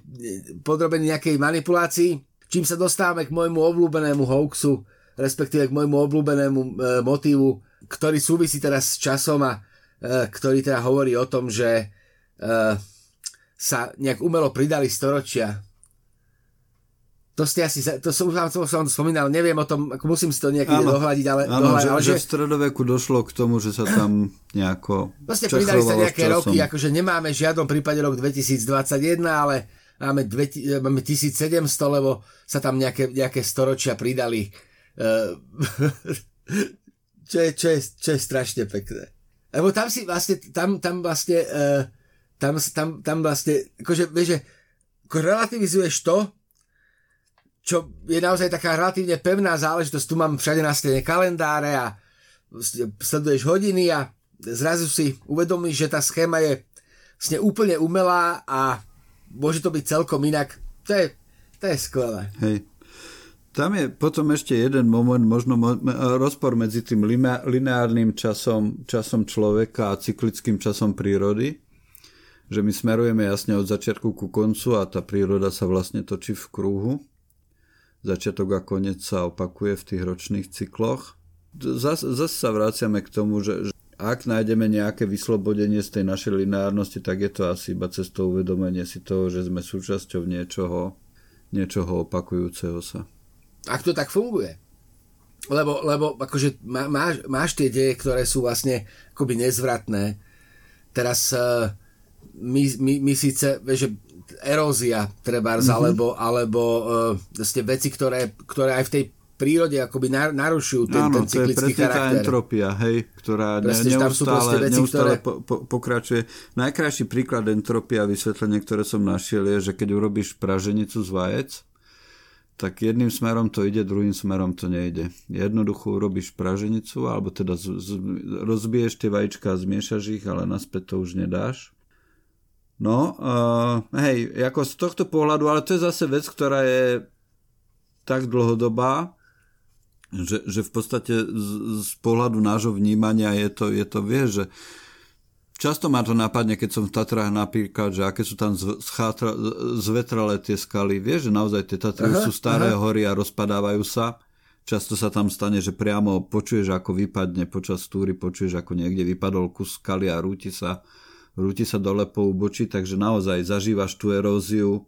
podrobený nejakej manipulácii, čím sa dostávame k môjmu obľúbenému hoaxu, respektíve k môjmu obľúbenému e, motívu, ktorý súvisí teraz s časom a ktorý teda hovorí o tom, že uh, sa nejak umelo pridali storočia. To ste asi, to som, to som spomínal, neviem o tom, ako musím si to nejaký dohľadiť, ale, áno, dohľadiť, že, ale že, že v stredoveku došlo k tomu, že sa tam nejako Vlastne pridali sa nejaké roky, akože nemáme v žiadnom prípade rok 2021, ale máme, dve, máme 1700, lebo sa tam nejaké, nejaké storočia pridali. Uh, čo, je, čo, je, čo je strašne pekné. Lebo tam si vlastne, tam, tam vlastne, uh, tam, tam, tam vlastne, akože, vieš, že relativizuješ to, čo je naozaj taká relatívne pevná záležitosť. Tu mám všade na stene kalendáre a sleduješ hodiny a zrazu si uvedomíš, že tá schéma je vlastne úplne umelá a môže to byť celkom inak. To je, to je skvelé. Hej. Tam je potom ešte jeden moment, možno mo- rozpor medzi tým lineárnym časom, časom človeka a cyklickým časom prírody, že my smerujeme jasne od začiatku ku koncu a tá príroda sa vlastne točí v krúhu začiatok a koniec sa opakuje v tých ročných cykloch. Zase zas sa vraciame k tomu, že, že ak nájdeme nejaké vyslobodenie z tej našej lineárnosti, tak je to asi iba cez to uvedomenie si toho, že sme súčasťou niečoho, niečoho opakujúceho sa. Ak to tak funguje. Lebo, lebo akože má, máš, máš tie deje, ktoré sú vlastne akoby nezvratné. Teraz uh, my, my, my síce, vieš, že erózia trebárs, mm-hmm. alebo, alebo uh, veci, ktoré, ktoré aj v tej prírode akoby narušujú ten, Áno, ten cyklický to je charakter. tá entropia, hej, ktorá presne, ne, neustále, veci, neustále ktoré... po, po, pokračuje. Najkrajší príklad entropia a vysvetlenie, ktoré som našiel, je, že keď urobíš praženicu z vajec, tak jedným smerom to ide, druhým smerom to nejde. Jednoducho urobíš praženicu, alebo teda z, z, rozbiješ tie vajíčka zmiešaš ich, ale naspäť to už nedáš. No, uh, hej, ako z tohto pohľadu, ale to je zase vec, ktorá je tak dlhodobá, že, že v podstate z, z pohľadu nášho vnímania je to, je to vie, že často ma to napadne, keď som v Tatrách napríklad, že aké sú tam zchátra, zvetralé tie skaly. Vieš, že naozaj tie Tatry aha, sú staré aha. hory a rozpadávajú sa. Často sa tam stane, že priamo počuješ, ako vypadne počas túry, počuješ, ako niekde vypadol kus skaly a rúti sa rúti sa dole po úbočí, takže naozaj zažívaš tú eróziu,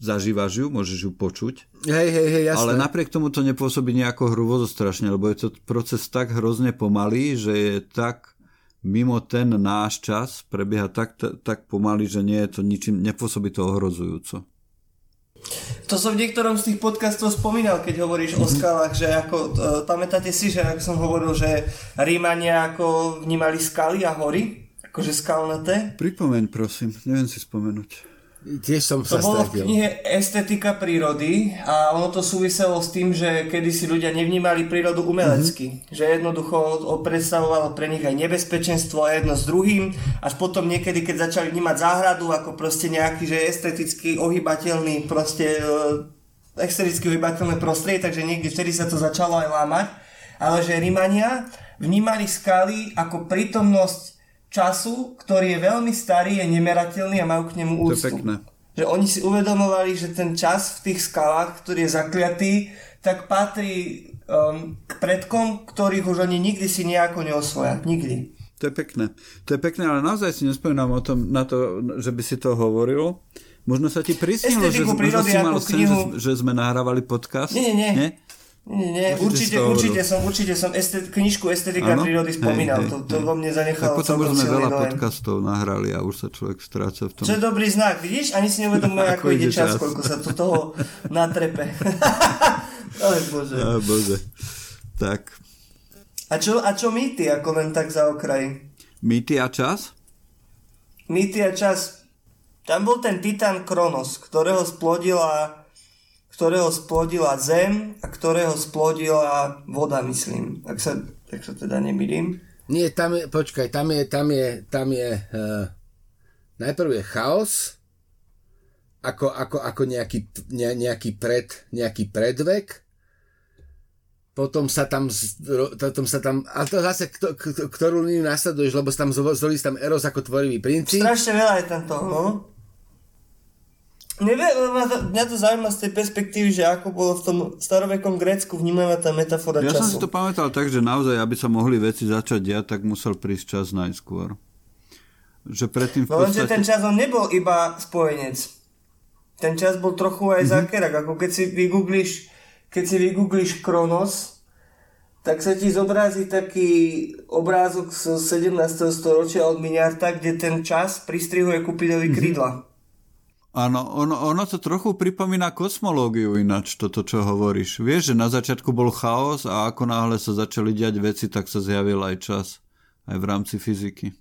zažívaš ju, môžeš ju počuť. Hej, hej, hej, jasné. Ale napriek tomu to nepôsobí nejako hruvozo strašne, lebo je to proces tak hrozne pomalý, že je tak mimo ten náš čas, prebieha tak, tak pomaly, že nie je to ničím, nepôsobí to ohrozujúco. To som v niektorom z tých podcastov spomínal, keď hovoríš mm-hmm. o mhm. skalách, že ako, uh, pamätáte si, že ako som hovoril, že Rímania ako vnímali skaly a hory? Akože skalnaté. Pripomeň prosím, neviem si spomenúť. Tiež som to sa bolo v knihe Estetika prírody a ono to súviselo s tým, že kedysi ľudia nevnímali prírodu umelecky. Mm-hmm. Že jednoducho predstavovalo pre nich aj nebezpečenstvo a jedno s druhým. Až potom niekedy, keď začali vnímať záhradu ako proste nejaký, že esteticky ohybateľný proste e, esteticky ohybateľné prostredie, takže niekde vtedy sa to začalo aj lámať. Ale že Rímania vnímali skaly ako prítomnosť času, ktorý je veľmi starý, je nemerateľný a majú k nemu úctu. To je pekné. Že oni si uvedomovali, že ten čas v tých skalách, ktorý je zakliatý, tak patrí um, k predkom, ktorých už oni nikdy si nejako neosvoja. Nikdy. To je pekné. To je pekné, ale naozaj si nespomínam o tom, na to, že by si to hovoril. Možno sa ti prisnilo, že, možno si mal sen, knihu... že, že sme nahrávali podcast. Nie, nie, nie. nie? Nie, určite, určite som, určite som estet, knižku Estetika ano? prírody spomínal, hej, hej, to, to hej. vo mne zanechalo Tak potom už sme veľa dojem. podcastov nahrali a už sa človek stráca v tom. Čo je dobrý znak, vidíš? Ani si nevedomuje, ako, ako ide čas, čas, koľko sa to toho natrepe. Ale bože. A bože. Tak. A čo, a čo mýty, ako len tak za okraj? Mýty a čas? Mýty a čas. Tam bol ten Titan Kronos, ktorého splodila ktorého splodila zem a ktorého splodila voda, myslím. Ak sa, ak sa teda nemýlim. Nie, tam je, počkaj, tam je, tam je, tam je, uh, najprv je chaos, ako, ako, ako nejaký, ne, nejaký, pred, nejaký predvek, potom sa tam, potom sa tam, ale to zase, kto, ktorú líniu nasleduješ, lebo tam zvolíš tam Eros ako tvorivý princíp. Strašne veľa je tam toho, no. Neviem, mňa to zaujíma z tej perspektívy, že ako bolo v tom starovekom Grécku vnímaná tá metafora ja času. Ja som si to pamätal tak, že naozaj, aby sa mohli veci začať diať, tak musel prísť čas najskôr. Že predtým v podstate... No lenže ten čas on nebol iba spojenec. Ten čas bol trochu aj mm-hmm. zákerak, ako keď si vygoogliš, keď si vygoogliš Kronos, tak sa ti zobrazí taký obrázok z 17. storočia od Miniarta, kde ten čas pristrihuje Kupidovi mm-hmm. Áno, ono, ono to trochu pripomína kosmológiu ináč, toto, čo hovoríš. Vieš, že na začiatku bol chaos a ako náhle sa začali diať veci, tak sa zjavil aj čas. Aj v rámci fyziky.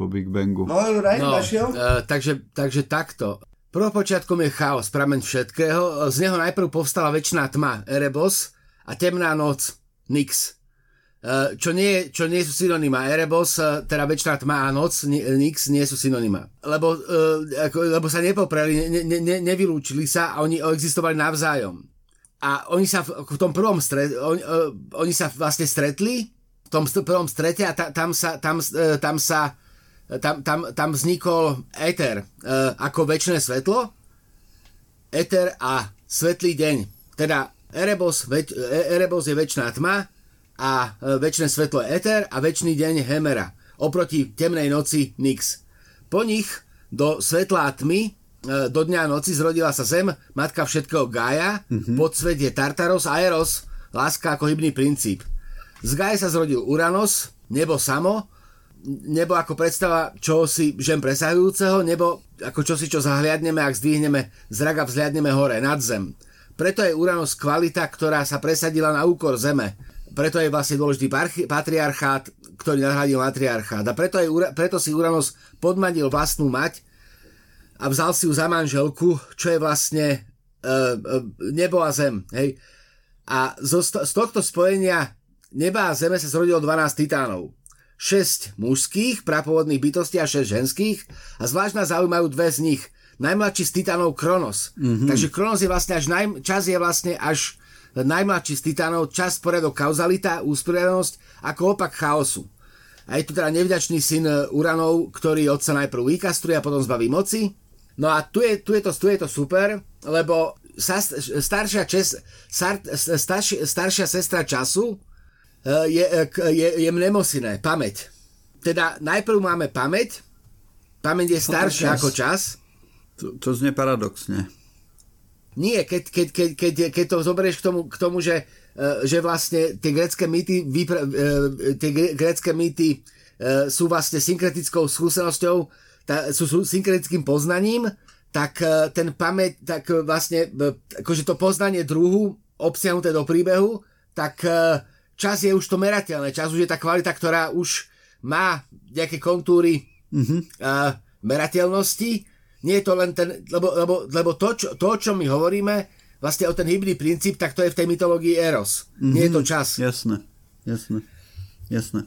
Po Big Bangu. No, Juraj, no, uh, takže, takže takto. Prvopočiatkom je chaos, prameň všetkého. Z neho najprv povstala väčšiná tma, Erebos, a temná noc, Nix. Eh, čo nie, čo nie sú synonyma. Erebos, eh, teda väčšiná tma a noc, Nix nie sú synonyma. Lebo, eh, lebo sa nepopreli, ne, ne, ne, nevylúčili sa a oni existovali navzájom. A oni sa v, v tom prvom stret, oni, oni sa vlastne stretli v tom prvom strete a ta, tam sa, tam, tam sa tam, tam, tam vznikol éter ako väčšie svetlo, éter a svetlý deň. Teda Erebos, več, Erebos je väčšiná tma a väčšie svetlo je Eter a väčší deň Hemera. Oproti temnej noci Nix. Po nich do svetla a tmy e, do dňa a noci zrodila sa Zem, matka všetkého Gaia, mm-hmm. podsvet je Tartaros a Eros, láska ako hybný princíp. Z Gaia sa zrodil Uranos, nebo samo, nebo ako predstava čohosi žem presahujúceho, nebo ako čosi, čo zahliadneme, ak zdvihneme zrak a vzhliadneme hore, nad zem. Preto je Uranos kvalita, ktorá sa presadila na úkor Zeme preto je vlastne dôležitý patriarchát, ktorý nahradil matriarchát. A preto, je, preto si Uranos podmanil vlastnú mať a vzal si ju za manželku, čo je vlastne e, e, nebo a zem. Hej. A zo, z tohto spojenia neba a zeme sa zrodilo 12 titánov. 6 mužských, prapovodných bytostí a 6 ženských a zvlášť nás zaujímajú dve z nich. Najmladší z titánov Kronos. Mm-hmm. Takže Kronos je vlastne až naj, čas je vlastne až najmladší z titánov, čas, poriadok, kauzalita, úsporiadanosť ako opak chaosu. A je tu teda nevďačný syn Uranov, ktorý otca najprv vykastruje a potom zbaví moci. No a tu je, tu je, to, tu je to super, lebo sa, staršia, čes, star, staršia, staršia sestra času eh, je, eh, je, je mnemosiné, pamäť. Teda najprv máme pamäť, pamäť je staršia ako čas. To, to znie paradoxne. Nie, keď, keď, keď, keď, keď to zoberieš k tomu, k tomu že, e, že vlastne tie grecké mýty, vypra, e, tie grecké mýty e, sú vlastne synkretickou skúsenosťou, tá, sú, sú synkretickým poznaním, tak ten pamäť, tak vlastne akože to poznanie druhu obsiahnuté do príbehu, tak čas je už to merateľné. Čas už je tá kvalita, ktorá už má nejaké kontúry mm-hmm. merateľnosti nie je to len ten, lebo, lebo, lebo to, čo, to, čo my hovoríme, vlastne o ten hybný princíp, tak to je v tej mytológii Eros. Mm-hmm. Nie je to mhm. čas. Jasné, jasné, jasné.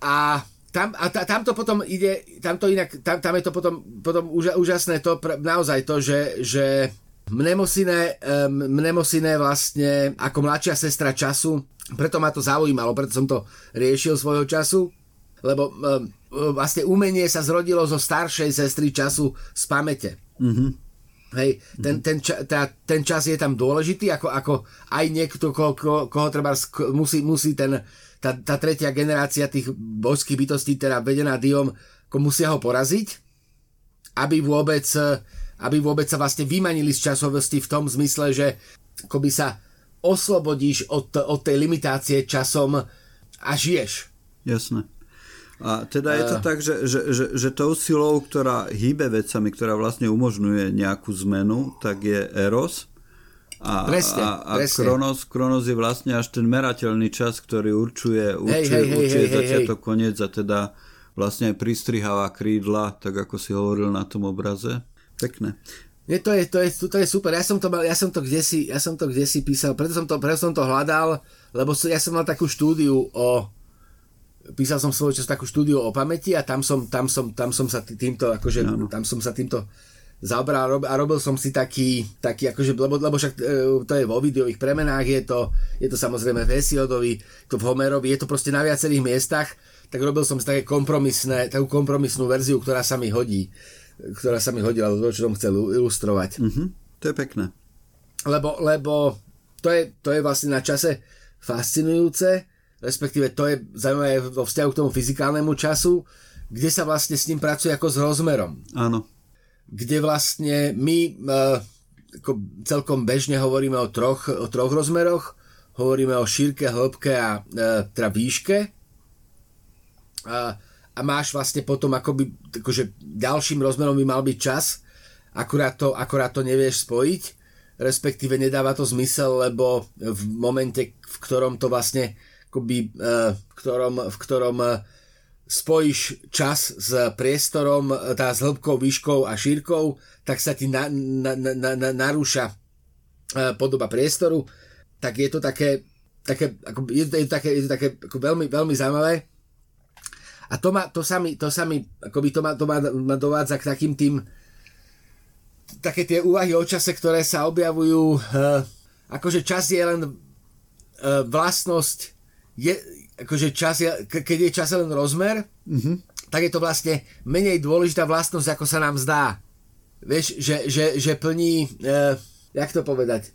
A tam, a ta, tam to potom ide, tam to inak, tam, tam je to potom, potom úža, úžasné to, naozaj to, že, že Mnemosine, Mnemosine vlastne ako mladšia sestra času, preto ma to zaujímalo, preto som to riešil svojho času, lebo um, vlastne umenie sa zrodilo zo staršej sestry času z pamäte. Mm-hmm. Hej, ten, ten, ča, tá, ten čas je tam dôležitý, ako, ako aj niekto, ko, ko, koho treba musí, musí ten, tá, tá tretia generácia tých božských bytostí, teda vedená Diom, ko musia ho poraziť, aby vôbec, aby vôbec sa vlastne vymanili z časovosti v tom zmysle, že akoby sa oslobodíš od, od tej limitácie časom a žiješ. Jasné. A teda je to uh. tak, že, že, že, že tou silou, ktorá hýbe vecami, ktorá vlastne umožňuje nejakú zmenu, tak je Eros. A, presne, a, a presne. Kronos, Kronos je vlastne až ten merateľný čas, ktorý určuje, určuje, hej, hej, určuje hej, začiatok, hej. koniec a teda vlastne aj pristriháva krídla, tak ako si hovoril na tom obraze. Pekné. Je, to, je, to, je, to je super. Ja som to, mal, ja som to kde si, ja som to kde si písal, preto som to, preto som to hľadal, lebo ja som mal takú štúdiu o písal som svoj čas takú štúdiu o pamäti a tam som, tam som, tam som sa týmto, akože, no. tam som sa týmto zaobral a robil som si taký, taký akože, lebo, lebo však e, to je vo videových premenách, je to, je to samozrejme v Hesiodovi, to v Homerovi, je to proste na viacerých miestach, tak robil som si také kompromisné, takú kompromisnú verziu, ktorá sa mi hodí. ktorá sa mi hodila do toho, čo som chcel ilustrovať. Mm-hmm. To je pekné. Lebo, lebo to, je, to je vlastne na čase fascinujúce, respektíve to je zaujímavé vo vzťahu k tomu fyzikálnemu času, kde sa vlastne s ním pracuje ako s rozmerom. Áno. Kde vlastne my e, ako celkom bežne hovoríme o troch, o troch rozmeroch. Hovoríme o šírke, hĺbke a e, teda výške. A, a máš vlastne potom akoby, akože ďalším rozmerom by mal byť čas, akurát to, akurát to nevieš spojiť, respektíve nedáva to zmysel, lebo v momente, v ktorom to vlastne akoby, e, v ktorom, v ktorom e, spojíš čas s priestorom, tá s hĺbkou, výškou a šírkou, tak sa ti na, na, na, na, narúša e, podoba priestoru, tak je to také, také, ako, je, to, je to také, je to také ako veľmi, veľmi zaujímavé. A to, ma, to sa mi, to sa mi akoby to ma, to ma, ma dovádza k takým tým také tie úvahy o čase, ktoré sa objavujú uh, akože čas je len uh, vlastnosť je, akože čas je, keď je čas len rozmer, mm-hmm. tak je to vlastne menej dôležitá vlastnosť, ako sa nám zdá. Vieš, že, že, že plní, uh, jak to povedať,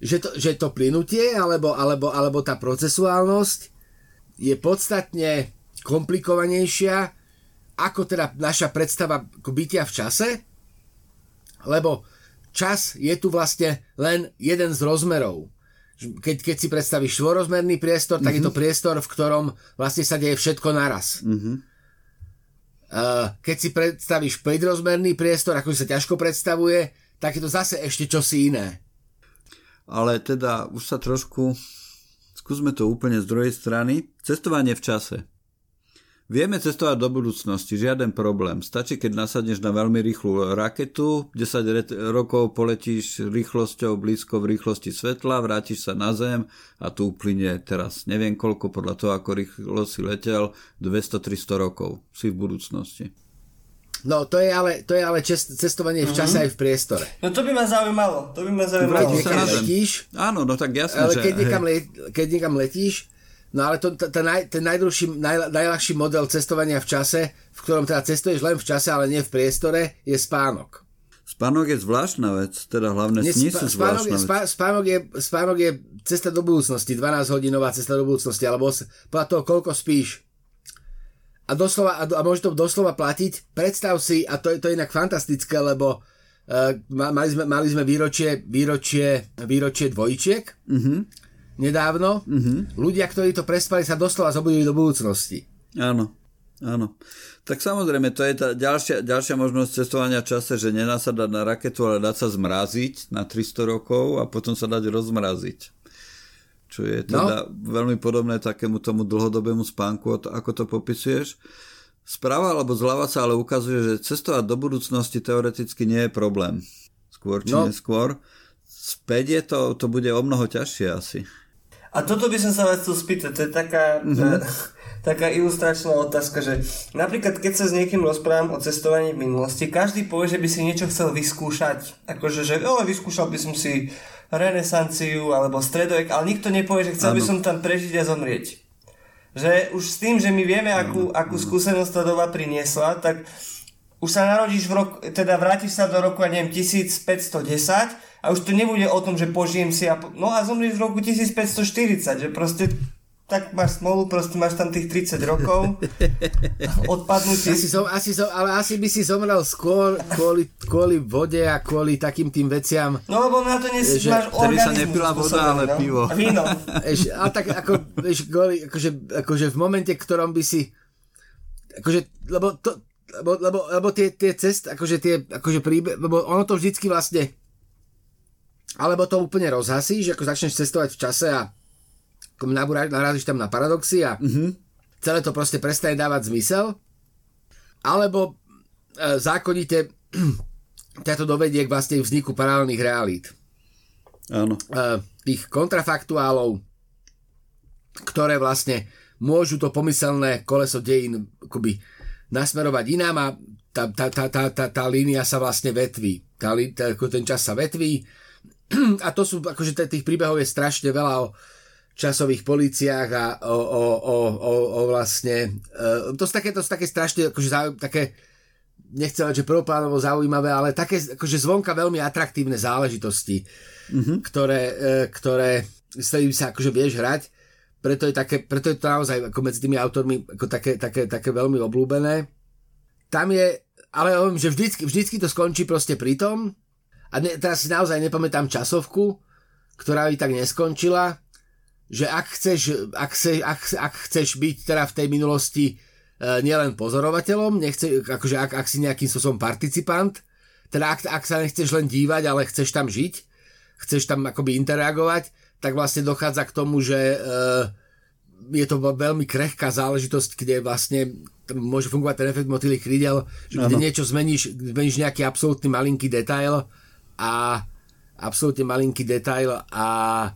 že to, že to plynutie alebo, alebo, alebo tá procesuálnosť je podstatne komplikovanejšia ako teda naša predstava bytia v čase, lebo čas je tu vlastne len jeden z rozmerov keď, keď si predstavíš štvorozmerný priestor, tak mm-hmm. je to mhm. priestor, v ktorom vlastne sa deje všetko naraz. Mm-hmm. Uh, keď si predstavíš 5-rozmerný priestor, ako sa ťažko predstavuje, tak je to zase ešte čosi iné. Ale teda už sa trošku, skúsme to úplne z druhej strany, cestovanie v čase. Vieme cestovať do budúcnosti, žiaden problém. Stačí, keď nasadneš na veľmi rýchlu raketu, 10 rokov poletíš rýchlosťou blízko v rýchlosti svetla, vrátiš sa na Zem a tu uplynie teraz neviem koľko, podľa toho, ako rýchlo si letel, 200-300 rokov. Si v budúcnosti. No, to je ale, to je ale čest, cestovanie v čase mm-hmm. aj v priestore. No to by ma zaujímalo. To by ma zaujímalo. Keď niekam letíš, Áno, no tak jasné, ale že... keď niekam, let, keď niekam letíš, No ale to, ten, naj, ten najdlhší, naj, najľahší model cestovania v čase, v ktorom teda cestuješ len v čase, ale nie v priestore, je spánok. Spánok je zvláštna vec, teda hlavne sny sú spánok, zvláštna spánok, vec. Spánok je, spánok je cesta do budúcnosti, 12 hodinová cesta do budúcnosti, alebo podľa toho, koľko spíš. A, doslova, a, a môže to doslova platiť. Predstav si, a to je to inak fantastické, lebo uh, mali, sme, mali sme výročie, výročie, výročie dvojčiek. Mm-hmm nedávno. Mm-hmm. Ľudia, ktorí to prespali, sa doslova zobudili do budúcnosti. Áno, áno. Tak samozrejme, to je tá ďalšia, ďalšia možnosť cestovania v čase, že nenasadať na raketu, ale dať sa zmraziť na 300 rokov a potom sa dať rozmraziť. Čo je teda no. veľmi podobné takému tomu dlhodobému spánku, ako to popisuješ. Správa alebo zľava sa ale ukazuje, že cestovať do budúcnosti teoreticky nie je problém. Skôr či no. neskôr. Späť je to, to bude o mnoho ťažšie asi. A toto by som sa vás chcel spýtať, to je taká, mm-hmm. taká ilustračná otázka, že napríklad keď sa s niekým rozprávam o cestovaní v minulosti, každý povie, že by si niečo chcel vyskúšať. Akože, že ale vyskúšal by som si renesanciu alebo stredovek, ale nikto nepovie, že chcel ano. by som tam prežiť a zomrieť. Že už s tým, že my vieme, akú, akú skúsenosť tá doba priniesla, tak už sa narodíš v roku, teda vrátiš sa do roku, ja neviem, 1510 a už to nebude o tom, že požijem si a... No a zomrieš v roku 1540, že proste tak máš smolu, proste máš tam tých 30 rokov, odpadnutí. Asi som, asi som, ale asi by si zomrel skôr kvôli, kvôli vode a kvôli takým tým veciam. No lebo na to nes, že, máš organizmus. sa nepila voda, ale no? pivo. A víno. Eš, ale tak ako, vieš, kvôli, akože, akože v momente, ktorom by si akože, lebo to, lebo, lebo, lebo tie, tie cest, akože tie, akože príbe, lebo ono to vždycky vlastne alebo to úplne rozhasíš, ako začneš cestovať v čase a narazíš tam na paradoxy a mm-hmm. celé to proste prestane dávať zmysel, alebo e, zákonite ťa to dovedie k vlastne vzniku paralelných realít. Áno. E, tých kontrafaktuálov, ktoré vlastne môžu to pomyselné koleso dejín akoby nasmerovať inám a tá, tá, tá, tá, tá, tá línia sa vlastne vetví. Tá, tá, ten čas sa vetví a to sú, akože tých príbehov je strašne veľa o časových policiách a o, o, o, o, o vlastne, uh, to sú také, to sú také strašne, akože také nechcem že prvoplánovo zaujímavé, ale také akože zvonka veľmi atraktívne záležitosti, mm-hmm. ktoré, e, ktoré s ktorými sa akože vieš hrať. Preto je, také, preto je to naozaj ako medzi tými autormi ako také, také, také veľmi obľúbené. Tam je, ale hovorím, že vždycky, vždycky to skončí proste pri tom, a ne, teraz si naozaj nepamätám časovku, ktorá by tak neskončila, že ak chceš, ak, chceš, ak, ak chceš byť teda v tej minulosti e, nielen pozorovateľom, nechce, akože ak, ak si nejakým spôsobom participant, teda ak, ak sa nechceš len dívať, ale chceš tam žiť, chceš tam akoby interagovať, tak vlastne dochádza k tomu, že e, je to veľmi krehká záležitosť, kde vlastne môže fungovať ten efekt motýlých krídel, že kde niečo zmeníš, zmeníš nejaký absolútny malinký detail a absolútne malinký detail a e,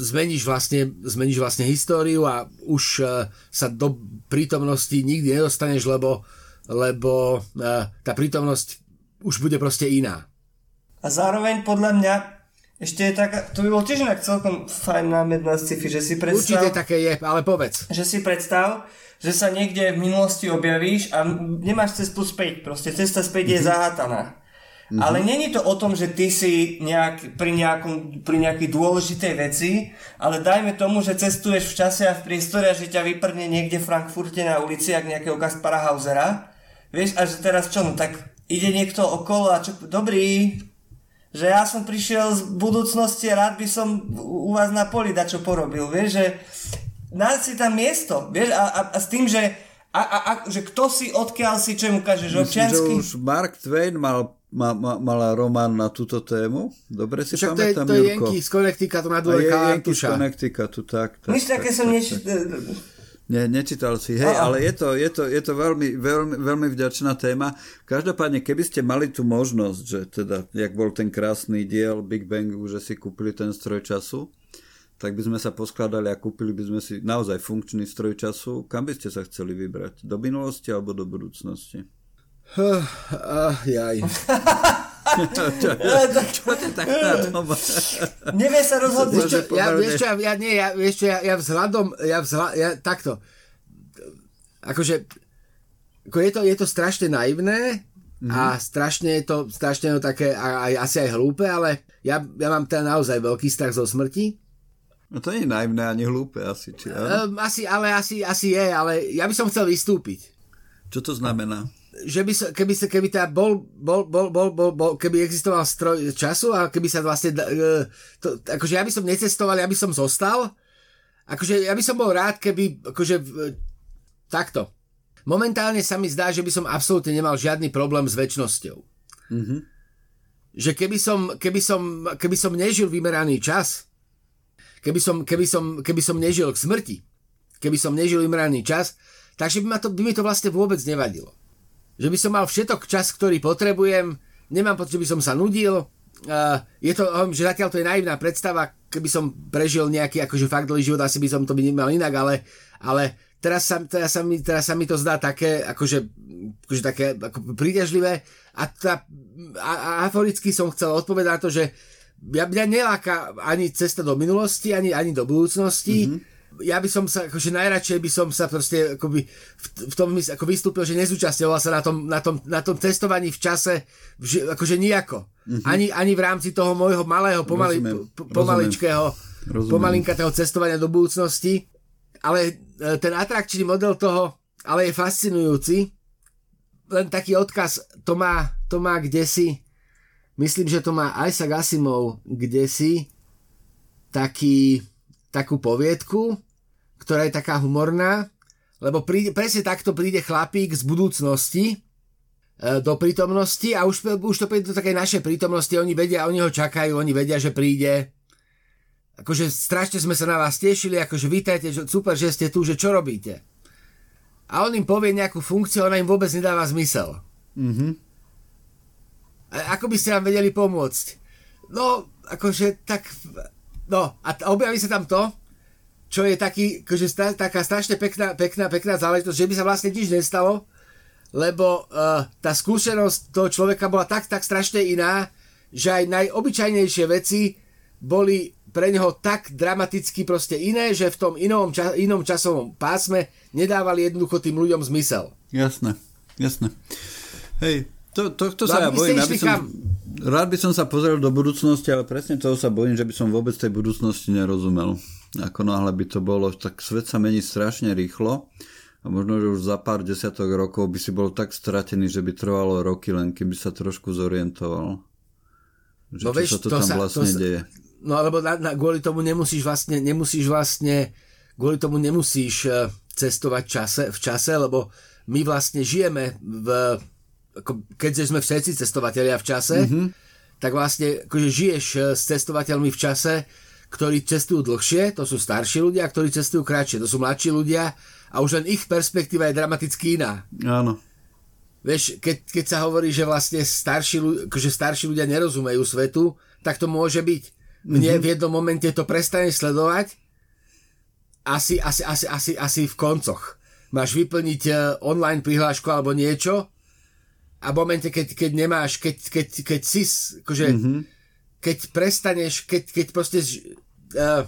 zmeníš vlastne, zmeníš vlastne históriu a už e, sa do prítomnosti nikdy nedostaneš, lebo, lebo e, tá prítomnosť už bude proste iná. A zároveň podľa mňa ešte je taká, to by bol tiež inak celkom fajn námed na sci-fi, že si predstav... Určite také je, ale povedz. Že si predstav, že sa niekde v minulosti objavíš a nemáš cestu späť, proste cesta späť mm-hmm. je mhm. Mm-hmm. Ale není to o tom, že ty si nejak, pri, nejakom, pri nejakej dôležitej veci, ale dajme tomu, že cestuješ v čase a v priestore a že ťa vyprne niekde v Frankfurte na ulici, ak nejakého Kaspara Hausera. Vieš, a že teraz čo, no tak ide niekto okolo a čo, dobrý, že ja som prišiel z budúcnosti a rád by som u vás na poli dačo porobil, vieš, že nájsť si tam miesto, vieš, a, a, a s tým, že a, a, a, že kto si, odkiaľ si, čo mu ukážeš občiansky. Myslím, že už Mark Twain mal ma, ma, mala román na túto tému. Dobre si Však pamätám, to je, to je Jenky z Connecticutu na dole Jenky z Connecticutu, tak. tak, tak také som neč... Ne, nečítal si, hej, ale je to, je to, je to veľmi, veľmi, veľmi vďačná téma. Každopádne, keby ste mali tú možnosť, že teda, jak bol ten krásny diel Big Bangu, že si kúpili ten stroj času, tak by sme sa poskladali a kúpili by sme si naozaj funkčný stroj času. Kam by ste sa chceli vybrať? Do minulosti alebo do budúcnosti? Uh, uh, jaj. čo to tak na tom? Nevie sa rozhodnúť. Vieš čo, ja, vieš čo, ja, ja, nie, ja, vieš čo, ja, ja vzhľadom, ja, vzhľad, ja takto, akože, ako je to, je to strašne naivné mm. a strašne je to, strašne je to také, aj, asi aj hlúpe, ale ja, ja mám teda naozaj veľký strach zo smrti. No to nie je naivné ani hlúpe asi, či Um, asi, ale asi, asi je, ale ja by som chcel vystúpiť. Čo to znamená? Že by sa, keby, sa, keby bol, bol, bol, bol, bol, bol, keby existoval stroj času a keby sa vlastne, e, to, akože ja by som necestoval, ja by som zostal, akože ja by som bol rád, keby, akože takto. Momentálne sa mi zdá, že by som absolútne nemal žiadny problém s väčšnosťou. Mm-hmm. Že keby som, keby, som, keby som nežil vymeraný čas, keby som, keby, som, keby som nežil k smrti, keby som nežil vymeraný čas, takže by, ma to, by mi to vlastne vôbec nevadilo že by som mal všetok čas, ktorý potrebujem, nemám pocit, že by som sa nudil, Uh, je to, že zatiaľ to je naivná predstava, keby som prežil nejaký akože fakt dlhý život, asi by som to by nemal inak, ale, ale teraz, sa, teraz, sa mi, teraz sa mi to zdá také, akože, akože také ako príťažlivé. A, a, a aforicky som chcel odpovedať na to, že ja, mňa neláka ani cesta do minulosti, ani, ani do budúcnosti, mm-hmm ja by som sa, akože najradšej by som sa proste akoby v, v tom ako vystúpil, že nezúčastňoval sa na tom, na tom, na tom testovaní v čase, v, akože nijako. Mm-hmm. Ani, ani v rámci toho môjho malého, pomali, po, pomaličkého, pomalinkatého cestovania do budúcnosti. Ale e, ten atrakčný model toho, ale je fascinujúci. Len taký odkaz, to má, to má kde si, myslím, že to má Isaac Asimov kde si, taký, takú poviedku, ktorá je taká humorná, lebo príde, presne takto príde chlapík z budúcnosti e, do prítomnosti a už, už to príde do takej našej prítomnosti, oni vedia, oni ho čakajú, oni vedia, že príde. Akože strašne sme sa na vás tešili, akože vítajte, že super, že ste tu, že čo robíte. A on im povie nejakú funkciu, ona im vôbec nedáva zmysel. Mm-hmm. A ako by ste nám vedeli pomôcť? No, akože tak... No, a objaví sa tam to, čo je taký, akože sta, taká strašne pekná, pekná, pekná záležitosť, že by sa vlastne nič nestalo, lebo uh, tá skúsenosť toho človeka bola tak, tak strašne iná, že aj najobyčajnejšie veci boli pre neho tak dramaticky proste iné, že v tom inom, ča, inom časovom pásme nedávali jednoducho tým ľuďom zmysel. Jasné, jasné. Hej, to, to, to sa ja bojím. Aby som, rád by som sa pozrel do budúcnosti, ale presne toho sa bojím, že by som vôbec tej budúcnosti nerozumel. Ako náhle by to bolo, tak svet sa mení strašne rýchlo a možno, že už za pár desiatok rokov by si bol tak stratený, že by trvalo roky, len keby sa trošku zorientoval. Že no, čo vieš, sa to, to tam sa, vlastne to deje. No alebo na, na, kvôli tomu nemusíš vlastne, nemusíš vlastne, kvôli tomu nemusíš uh, cestovať čase, v čase, lebo my vlastne žijeme v ako, keďže sme všetci cestovatelia v čase, mm-hmm. tak vlastne akože žiješ eh, s cestovateľmi v čase, ktorí cestujú dlhšie, to sú starší ľudia, ktorí cestujú kratšie, to sú mladší ľudia a už len ich perspektíva je dramaticky iná. Áno. Vieš, keď, keď sa hovorí, že vlastne starší, akože starší ľudia nerozumejú svetu, tak to môže byť. Mne mm-hmm. v jednom momente to prestane sledovať asi, asi, asi, asi, asi v koncoch. Máš vyplniť eh, online prihlášku alebo niečo a v momente, keď, keď nemáš, keď, keď, keď si, akože, mm-hmm. keď prestaneš, keď, keď proste... Uh,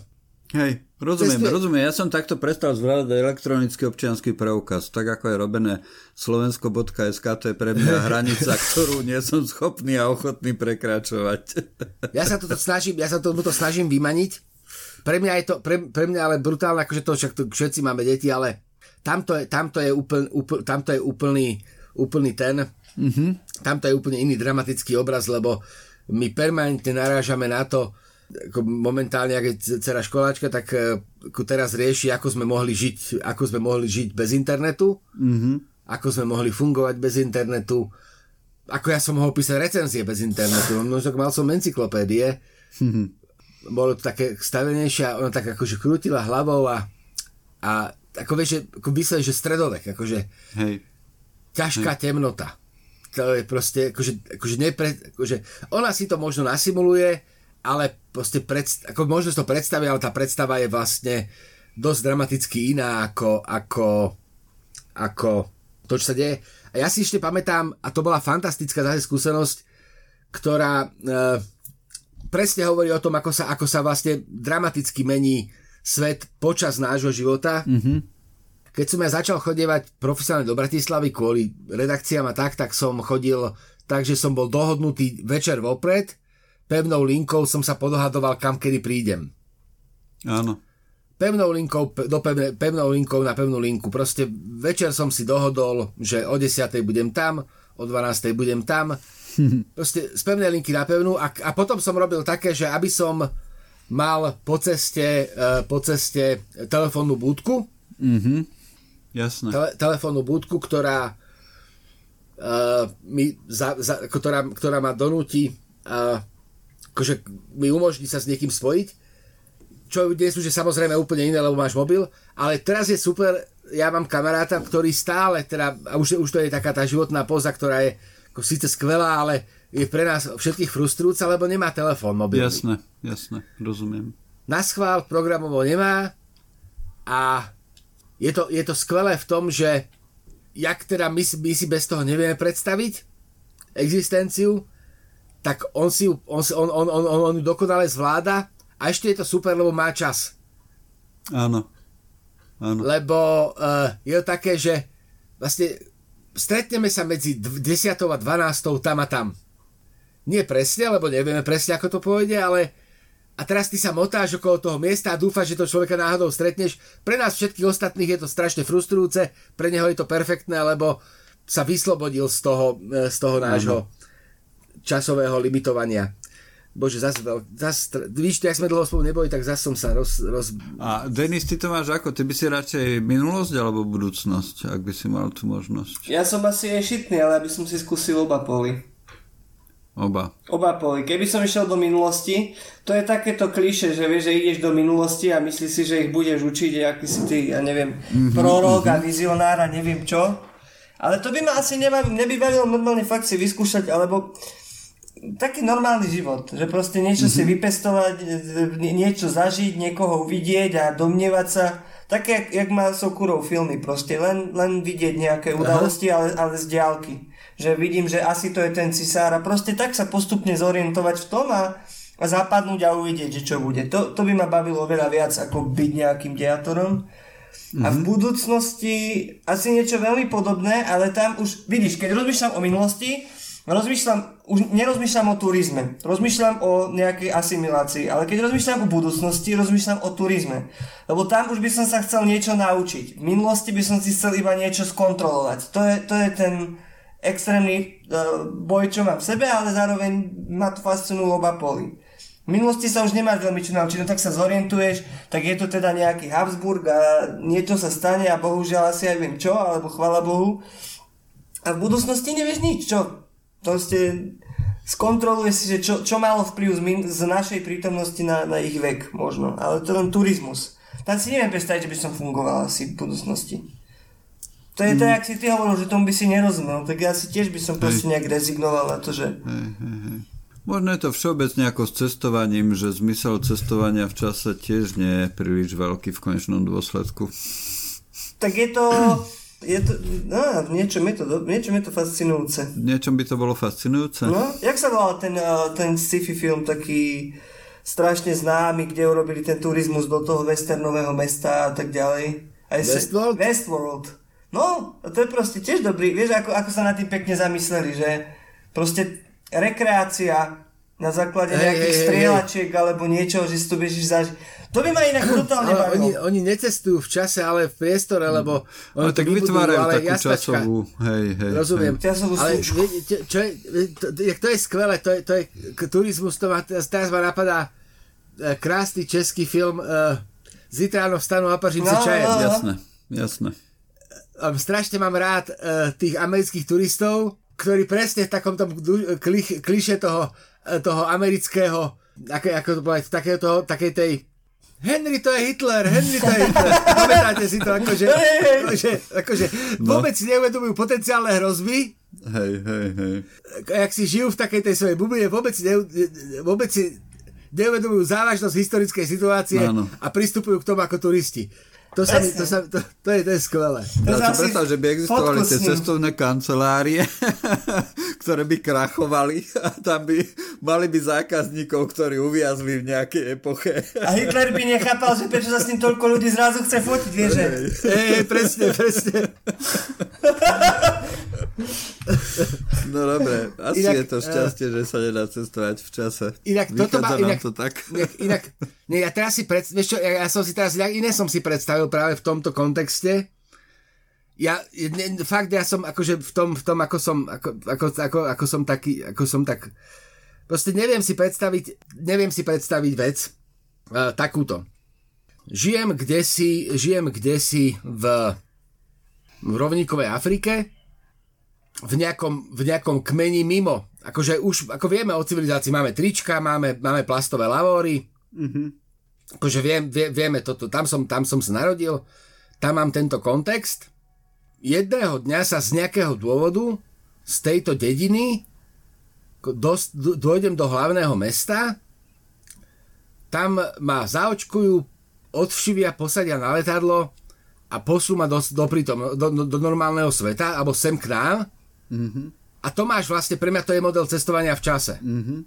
Hej, rozumiem, cestuje... rozumiem. Ja som takto prestal zvládať elektronický občianský preukaz. Tak ako je robené slovensko.sk, to je pre mňa hranica, ktorú nie som schopný a ochotný prekračovať. ja sa toto snažím, ja sa toto snažím vymaniť. Pre mňa je to, pre, pre mňa ale brutálne, akože to však tu všetci máme deti, ale tamto je, tamto je, úpln, úpl, tamto je úplný, úplný ten, Mm-hmm. Tam to je úplne iný dramatický obraz, lebo my permanentne narážame na to, ako momentálne, ak je dcera školáčka, tak e, ako teraz rieši, ako sme mohli žiť, ako sme mohli žiť bez internetu, mm-hmm. ako sme mohli fungovať bez internetu, ako ja som mohol písať recenzie bez internetu, no tak mal som encyklopédie, mm-hmm. bolo to také stavenejšie a ona tak akože krútila hlavou a, a ako vieš, že, ako mysleli, že stredovek, akože Hej. ťažká Hej. temnota to je proste, akože, akože, nepre, akože ona si to možno nasimuluje, ale proste predst- ako možno to predstaviť, ale tá predstava je vlastne dosť dramaticky iná ako, ako, ako to, čo sa deje. A ja si ešte pamätám, a to bola fantastická zase skúsenosť, ktorá e, presne hovorí o tom, ako sa, ako sa vlastne dramaticky mení svet počas nášho života. Mm-hmm keď som ja začal chodievať profesionálne do Bratislavy kvôli redakciám a tak, tak som chodil tak, že som bol dohodnutý večer vopred, pevnou linkou som sa podohadoval, kam kedy prídem. Áno. Pevnou linkou, do pevne, pevnou linkou na pevnú linku. Proste večer som si dohodol, že o 10. budem tam, o 12. budem tam. Proste z pevnej linky na pevnú a, a potom som robil také, že aby som mal po ceste, uh, po ceste telefónnu búdku, mm-hmm Jasné. Tele, telefónnu budku, ktorá, uh, mi za, za, ktorá, ktorá ma donúti uh, akože mi umožní sa s niekým spojiť, čo dnes už je samozrejme úplne iné, lebo máš mobil, ale teraz je super, ja mám kamaráta, ktorý stále, teda, a už, už to je taká tá životná poza, ktorá je ako síce skvelá, ale je pre nás všetkých frustrujúca, lebo nemá telefón mobilný. Jasné, jasné, rozumiem. Na schvál programovo nemá a je to, je to skvelé v tom, že jak teda my, my si bez toho nevieme predstaviť existenciu, tak on si on, on, on, on, on, on ju dokonale zvláda a ešte je to super, lebo má čas. Áno. Áno. Lebo uh, je to také, že vlastne stretneme sa medzi 10. a 12. tam a tam. Nie presne, lebo nevieme presne, ako to pôjde, ale a teraz ty sa motáš okolo toho miesta a dúfaš, že to človeka náhodou stretneš. Pre nás všetkých ostatných je to strašne frustrujúce, pre neho je to perfektné, lebo sa vyslobodil z toho, e, z toho nášho časového limitovania. Bože, zase, zas, víš, jak sme dlho spolu neboli, tak zase som sa roz, roz... A Denis, ty to máš ako? Ty by si radšej minulosť alebo budúcnosť, ak by si mal tú možnosť? Ja som asi aj šitný, ale aby som si skúsil oba poli. Oba. Oba poli. Keby som išiel do minulosti, to je takéto kliše, že vieš, že ideš do minulosti a myslíš si, že ich budeš učiť, aký si ty, ja neviem, mm-hmm, prorok mm-hmm. a vizionár a neviem čo. Ale to by ma asi nebývalo normálne fakt si vyskúšať, alebo taký normálny život, že proste niečo mm-hmm. si mhm. vypestovať, niečo zažiť, niekoho uvidieť a domnievať sa, také, jak, jak má Sokurov filmy proste, len, len vidieť nejaké udalosti, ale, ale z diálky že vidím, že asi to je ten cisár a proste tak sa postupne zorientovať v tom a, a zapadnúť a uvidieť, že čo bude. To, to by ma bavilo veľa viac ako byť nejakým diatorom. Mm-hmm. A v budúcnosti asi niečo veľmi podobné, ale tam už, vidíš, keď rozmýšľam o minulosti, rozmýšľam, už nerozmýšľam o turizme, rozmýšľam o nejakej asimilácii, ale keď rozmýšľam o budúcnosti, rozmýšľam o turizme. Lebo tam už by som sa chcel niečo naučiť. V minulosti by som si chcel iba niečo skontrolovať. To je, to je ten extrémny uh, boj, čo mám v sebe, ale zároveň ma to fascinujú oba poli. V minulosti sa už nemáš veľmi čo naučiť, no tak sa zorientuješ, tak je to teda nejaký Habsburg a niečo sa stane a bohužiaľ asi aj viem čo, alebo chvala Bohu. A v budúcnosti nevieš nič, čo? Proste skontroluje si, že čo, čo malo vplyv z, min- z našej prítomnosti na, na ich vek možno, ale to len turizmus. Tam si neviem predstaviť, že by som fungoval asi v budúcnosti. To je mm. tak, ak si ty hovoril, že tomu by si nerozumel, tak ja si tiež by som proste nejak rezignoval na to, že... Hej, hej, hej. Možno je to všeobecne ako s cestovaním, že zmysel cestovania v čase tiež nie je príliš veľký v konečnom dôsledku. Tak je to... Je to, no, v niečom je to, v niečom je to fascinujúce. V niečom by to bolo fascinujúce? No, jak sa volal ten, uh, ten sci-fi film taký strašne známy, kde urobili ten turizmus do toho westernového mesta a tak ďalej. Westworld? Westworld. No, to je proste tiež dobrý. Vieš, ako, ako sa na tým pekne zamysleli, že proste rekreácia na základe hey, nejakých hey, strieľačiek hey. alebo niečo, že si to bežíš zažiť. To by ma inak brutálne ale oni, oni necestujú v čase, ale v priestore, lebo oni no, tak vytvárajú ale takú jasnačka. časovú, hej, hej. Rozumiem. Hej. Časovú ale čo je, to, to je skvelé, to je, to je turizmus, to ma, teraz ma napadá e, krásny český film uh, Zítra ráno vstanú a pažím no, si čajem. No, no. Jasné, jasné. Um, strašne mám rád uh, tých amerických turistov, ktorý presne v takomto kliše toho, toho amerického, ako, ako to povedať, takého toho, takej tej Henry to je Hitler, Henry to je Hitler. Pamätáte si to, akože, akože, akože no. vôbec si neuvedomujú potenciálne hrozby. Hej, hej, hej. Jak si žijú v takej tej svojej bubline, vôbec, ne, vôbec si neuvedomujú závažnosť historickej situácie ano. a pristupujú k tomu ako turisti. To, sa mi, to, sa, to, to, je, to je skvelé. To ja si predstav, že by existovali tie cestovné kancelárie, ktoré by krachovali a tam by mali by zákazníkov, ktorí uviazli v nejakej epoche. A Hitler by nechápal, že prečo sa s ním toľko ľudí zrazu chce fotiť, vieš? Ej, presne, presne. No dobre, asi inak, je to šťastie, uh, že sa nedá cestovať v čase. Inak toto má, inak, to tak. Inak, inak nie, ja teraz si pred, vieš čo, ja, ja som si teraz, iné som si predstavil práve v tomto kontexte. Ja, ne, fakt, ja som akože v tom, v tom ako som, ako, ako, ako, ako som taký, ako som tak, proste neviem si predstaviť, neviem si predstaviť vec uh, takúto. Žijem kde si, žijem kde si v, v rovníkovej Afrike, v nejakom, v nejakom kmeni mimo. Akože už, ako vieme o civilizácii, máme trička, máme, máme plastové lavóry. Mm-hmm. Akože viem, vie, vieme toto. Tam som, tam som sa narodil, tam mám tento kontext. Jedného dňa sa z nejakého dôvodu z tejto dediny dos, dojdem do hlavného mesta, tam ma zaočkujú, odvšivia, posadia na letadlo a posú ma do, do, prítom, do, do, do normálneho sveta, alebo sem k nám Mm-hmm. A to máš vlastne, pre mňa to je model cestovania v čase. Mm-hmm.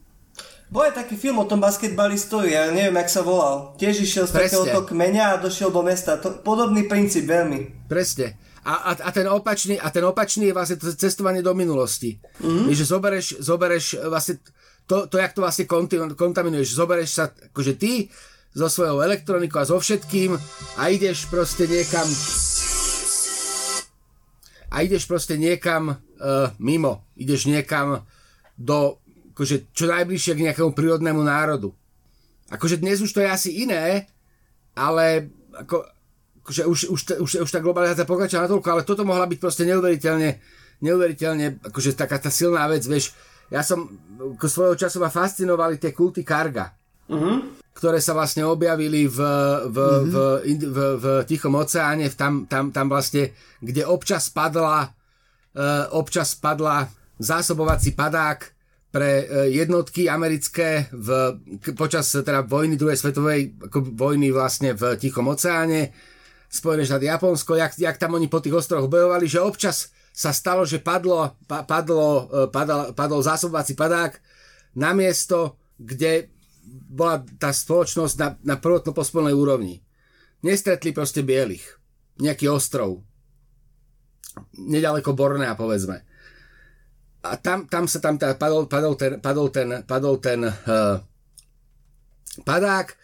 Bol je taký film o tom basketbalistovi, ja neviem, jak sa volal. Tiež išiel z takéhoto kmeňa a došiel do mesta. To, podobný princíp veľmi. Presne. A, a, a, ten opačný, a ten opačný je vlastne to cestovanie do minulosti. Mm-hmm. Že zobereš, zobereš vlastne to, to, jak to vlastne kontaminuješ. Zobereš sa, akože ty so svojou elektronikou a so všetkým a ideš proste niekam a ideš proste niekam uh, mimo. Ideš niekam do, akože, čo najbližšie k nejakému prírodnému národu. Akože dnes už to je asi iné, ale ako, akože už, už, už, už tá globalizácia pokračuje natoľko, ale toto mohla byť proste neuveriteľne, neuveriteľne, akože taká tá silná vec, vieš, ja som, ako svojho času ma fascinovali tie kulty karga. Uh-huh ktoré sa vlastne objavili v, v, mm-hmm. v, v, v Tichom oceáne, tam, tam, tam vlastne, kde občas padla, uh, občas padla zásobovací padák pre uh, jednotky americké v, počas teda vojny, druhej svetovej ako vojny vlastne v Tichom oceáne, Spojené štáty Japonsko, jak, jak tam oni po tých ostrovoch bojovali, že občas sa stalo, že padlo, pa, padlo, uh, padal, padol zásobovací padák na miesto, kde bola tá spoločnosť na, na prvotno pospolnej úrovni. Nestretli proste bielých. nejaký ostrov. Nedaleko Bornea, povedzme. A tam, tam sa tam teda padol, padol ten, padol ten, padol ten uh, padák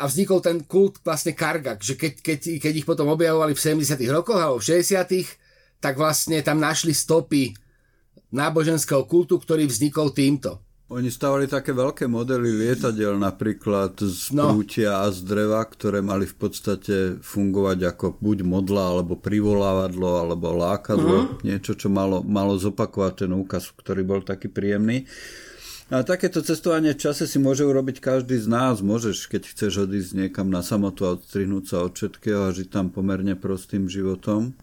a vznikol ten kult vlastne Kargak, že keď, keď, keď ich potom objavovali v 70 rokoch alebo v 60 tak vlastne tam našli stopy náboženského kultu, ktorý vznikol týmto. Oni stavali také veľké modely lietadiel napríklad z no. prútia a z dreva, ktoré mali v podstate fungovať ako buď modla, alebo privolávadlo, alebo lákadlo. Mm-hmm. Niečo, čo malo, malo zopakovať ten úkaz, ktorý bol taký príjemný. A takéto cestovanie v čase si môže urobiť každý z nás. Môžeš, keď chceš odísť niekam na samotu a odstrihnúť sa od všetkého a žiť tam pomerne prostým životom.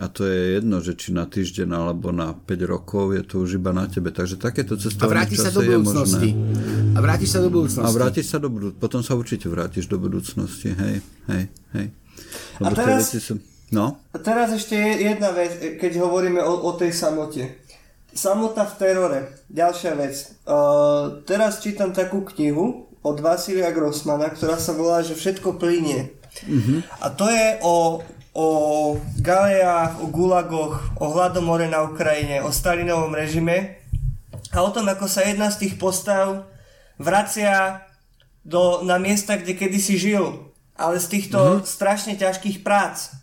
A to je jedno, že či na týždeň alebo na 5 rokov je to už iba na tebe. Takže takéto cestovanie v čase sa do budúcnosti. A vrátiš sa do budúcnosti. A vrátiš sa do budúcnosti. Potom sa určite vrátiš do budúcnosti. Hej, hej, hej. Lebo a teraz, sú... no? a teraz ešte jedna vec, keď hovoríme o, o tej samote. Samota v terore. Ďalšia vec. Uh, teraz čítam takú knihu od Vasilia Grossmana, ktorá sa volá, že všetko plinie. Mm-hmm. A to je o o galeách, o gulagoch, o hladomore na Ukrajine, o Stalinovom režime a o tom, ako sa jedna z tých postav vracia do, na miesta, kde kedysi žil, ale z týchto mm-hmm. strašne ťažkých prác.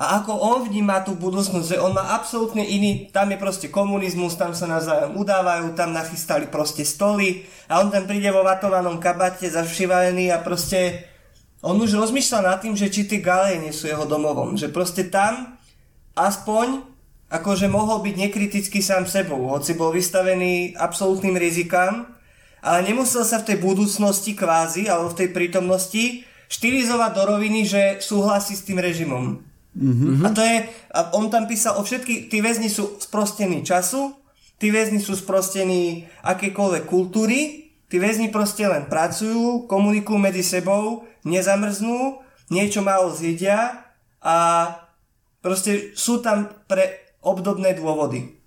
A ako on vníma tú budúcnosť, že on má absolútne iný, tam je proste komunizmus, tam sa navzájom udávajú, tam nachystali proste stoly a on tam príde vo vatovanom kabate zašivavený a proste on už rozmýšľa nad tým, že či tie galeje nie sú jeho domovom. Že proste tam aspoň akože mohol byť nekritický sám sebou, hoci bol vystavený absolútnym rizikám, ale nemusel sa v tej budúcnosti kvázi, alebo v tej prítomnosti štilizovať do roviny, že súhlasí s tým režimom. Mm-hmm. A to je, a on tam písal o všetky, tí väzni sú sprostení času, tí väzni sú sprostení akékoľvek kultúry, tí väzni proste len pracujú, komunikujú medzi sebou, nezamrznú, niečo málo zjedia a proste sú tam pre obdobné dôvody.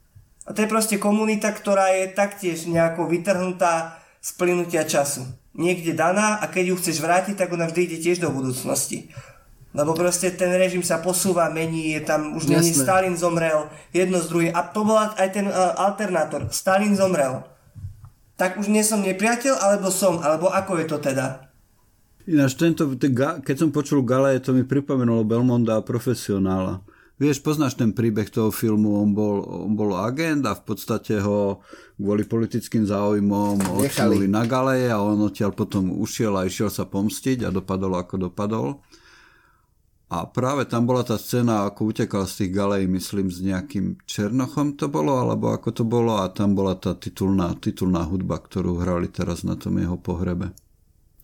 A to je proste komunita, ktorá je taktiež nejako vytrhnutá z plynutia času. Niekde daná a keď ju chceš vrátiť, tak ona vždy ide tiež do budúcnosti. Lebo proste ten režim sa posúva, mení, je tam, už není Stalin zomrel, jedno z druhé. A to bol aj ten uh, alternátor. Stalin zomrel. Tak už nie som nepriateľ, alebo som, alebo ako je to teda? Ináč tento, keď som počul Gale, to mi pripomenulo Belmonda a profesionála. Vieš, poznáš ten príbeh toho filmu, on bol, on bol agent a v podstate ho kvôli politickým záujmom odsunuli na Galeje a on odtiaľ potom ušiel a išiel sa pomstiť a dopadol ako dopadol. A práve tam bola tá scéna, ako utekal z tých galej, myslím, s nejakým Černochom to bolo, alebo ako to bolo, a tam bola tá titulná, titulná hudba, ktorú hrali teraz na tom jeho pohrebe.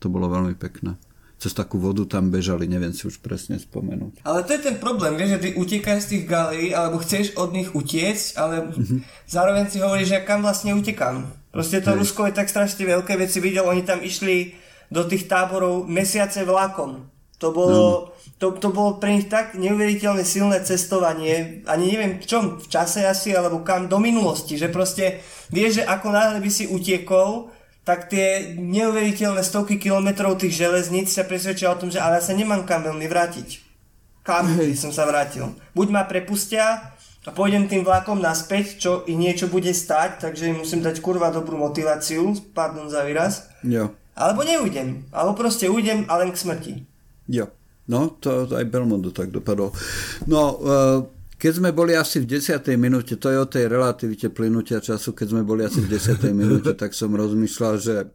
To bolo veľmi pekné. Cez takú vodu tam bežali, neviem si už presne spomenúť. Ale to je ten problém, vieš, že ty utekáš z tých galí, alebo chceš od nich utiecť, ale mm-hmm. zároveň si hovoríš, že kam vlastne utekám. Proste to Hej. Rusko je tak strašne veľké, veci videl, oni tam išli do tých táborov mesiace vlakom. To bolo, no. to, to bolo pre nich tak neuveriteľne silné cestovanie, ani neviem v čom, v čase asi, alebo kam, do minulosti, že proste vieš, že ako náhle by si utiekol, tak tie neuveriteľné stovky kilometrov tých železníc sa presvedčia o tom, že ale ja sa nemám kam veľmi vrátiť. Kam by som sa vrátil? Buď ma prepustia a pôjdem tým vlakom naspäť, čo i niečo bude stať, takže im musím dať kurva dobrú motiváciu, pardon za výraz. Jo. Alebo neujdem, alebo proste ujdem a len k smrti. Jo. No, to, aj Belmondo tak dopadlo. No, uh keď sme boli asi v 10. minúte, to je o tej relativite plynutia času, keď sme boli asi v 10. minúte, tak som rozmýšľal, že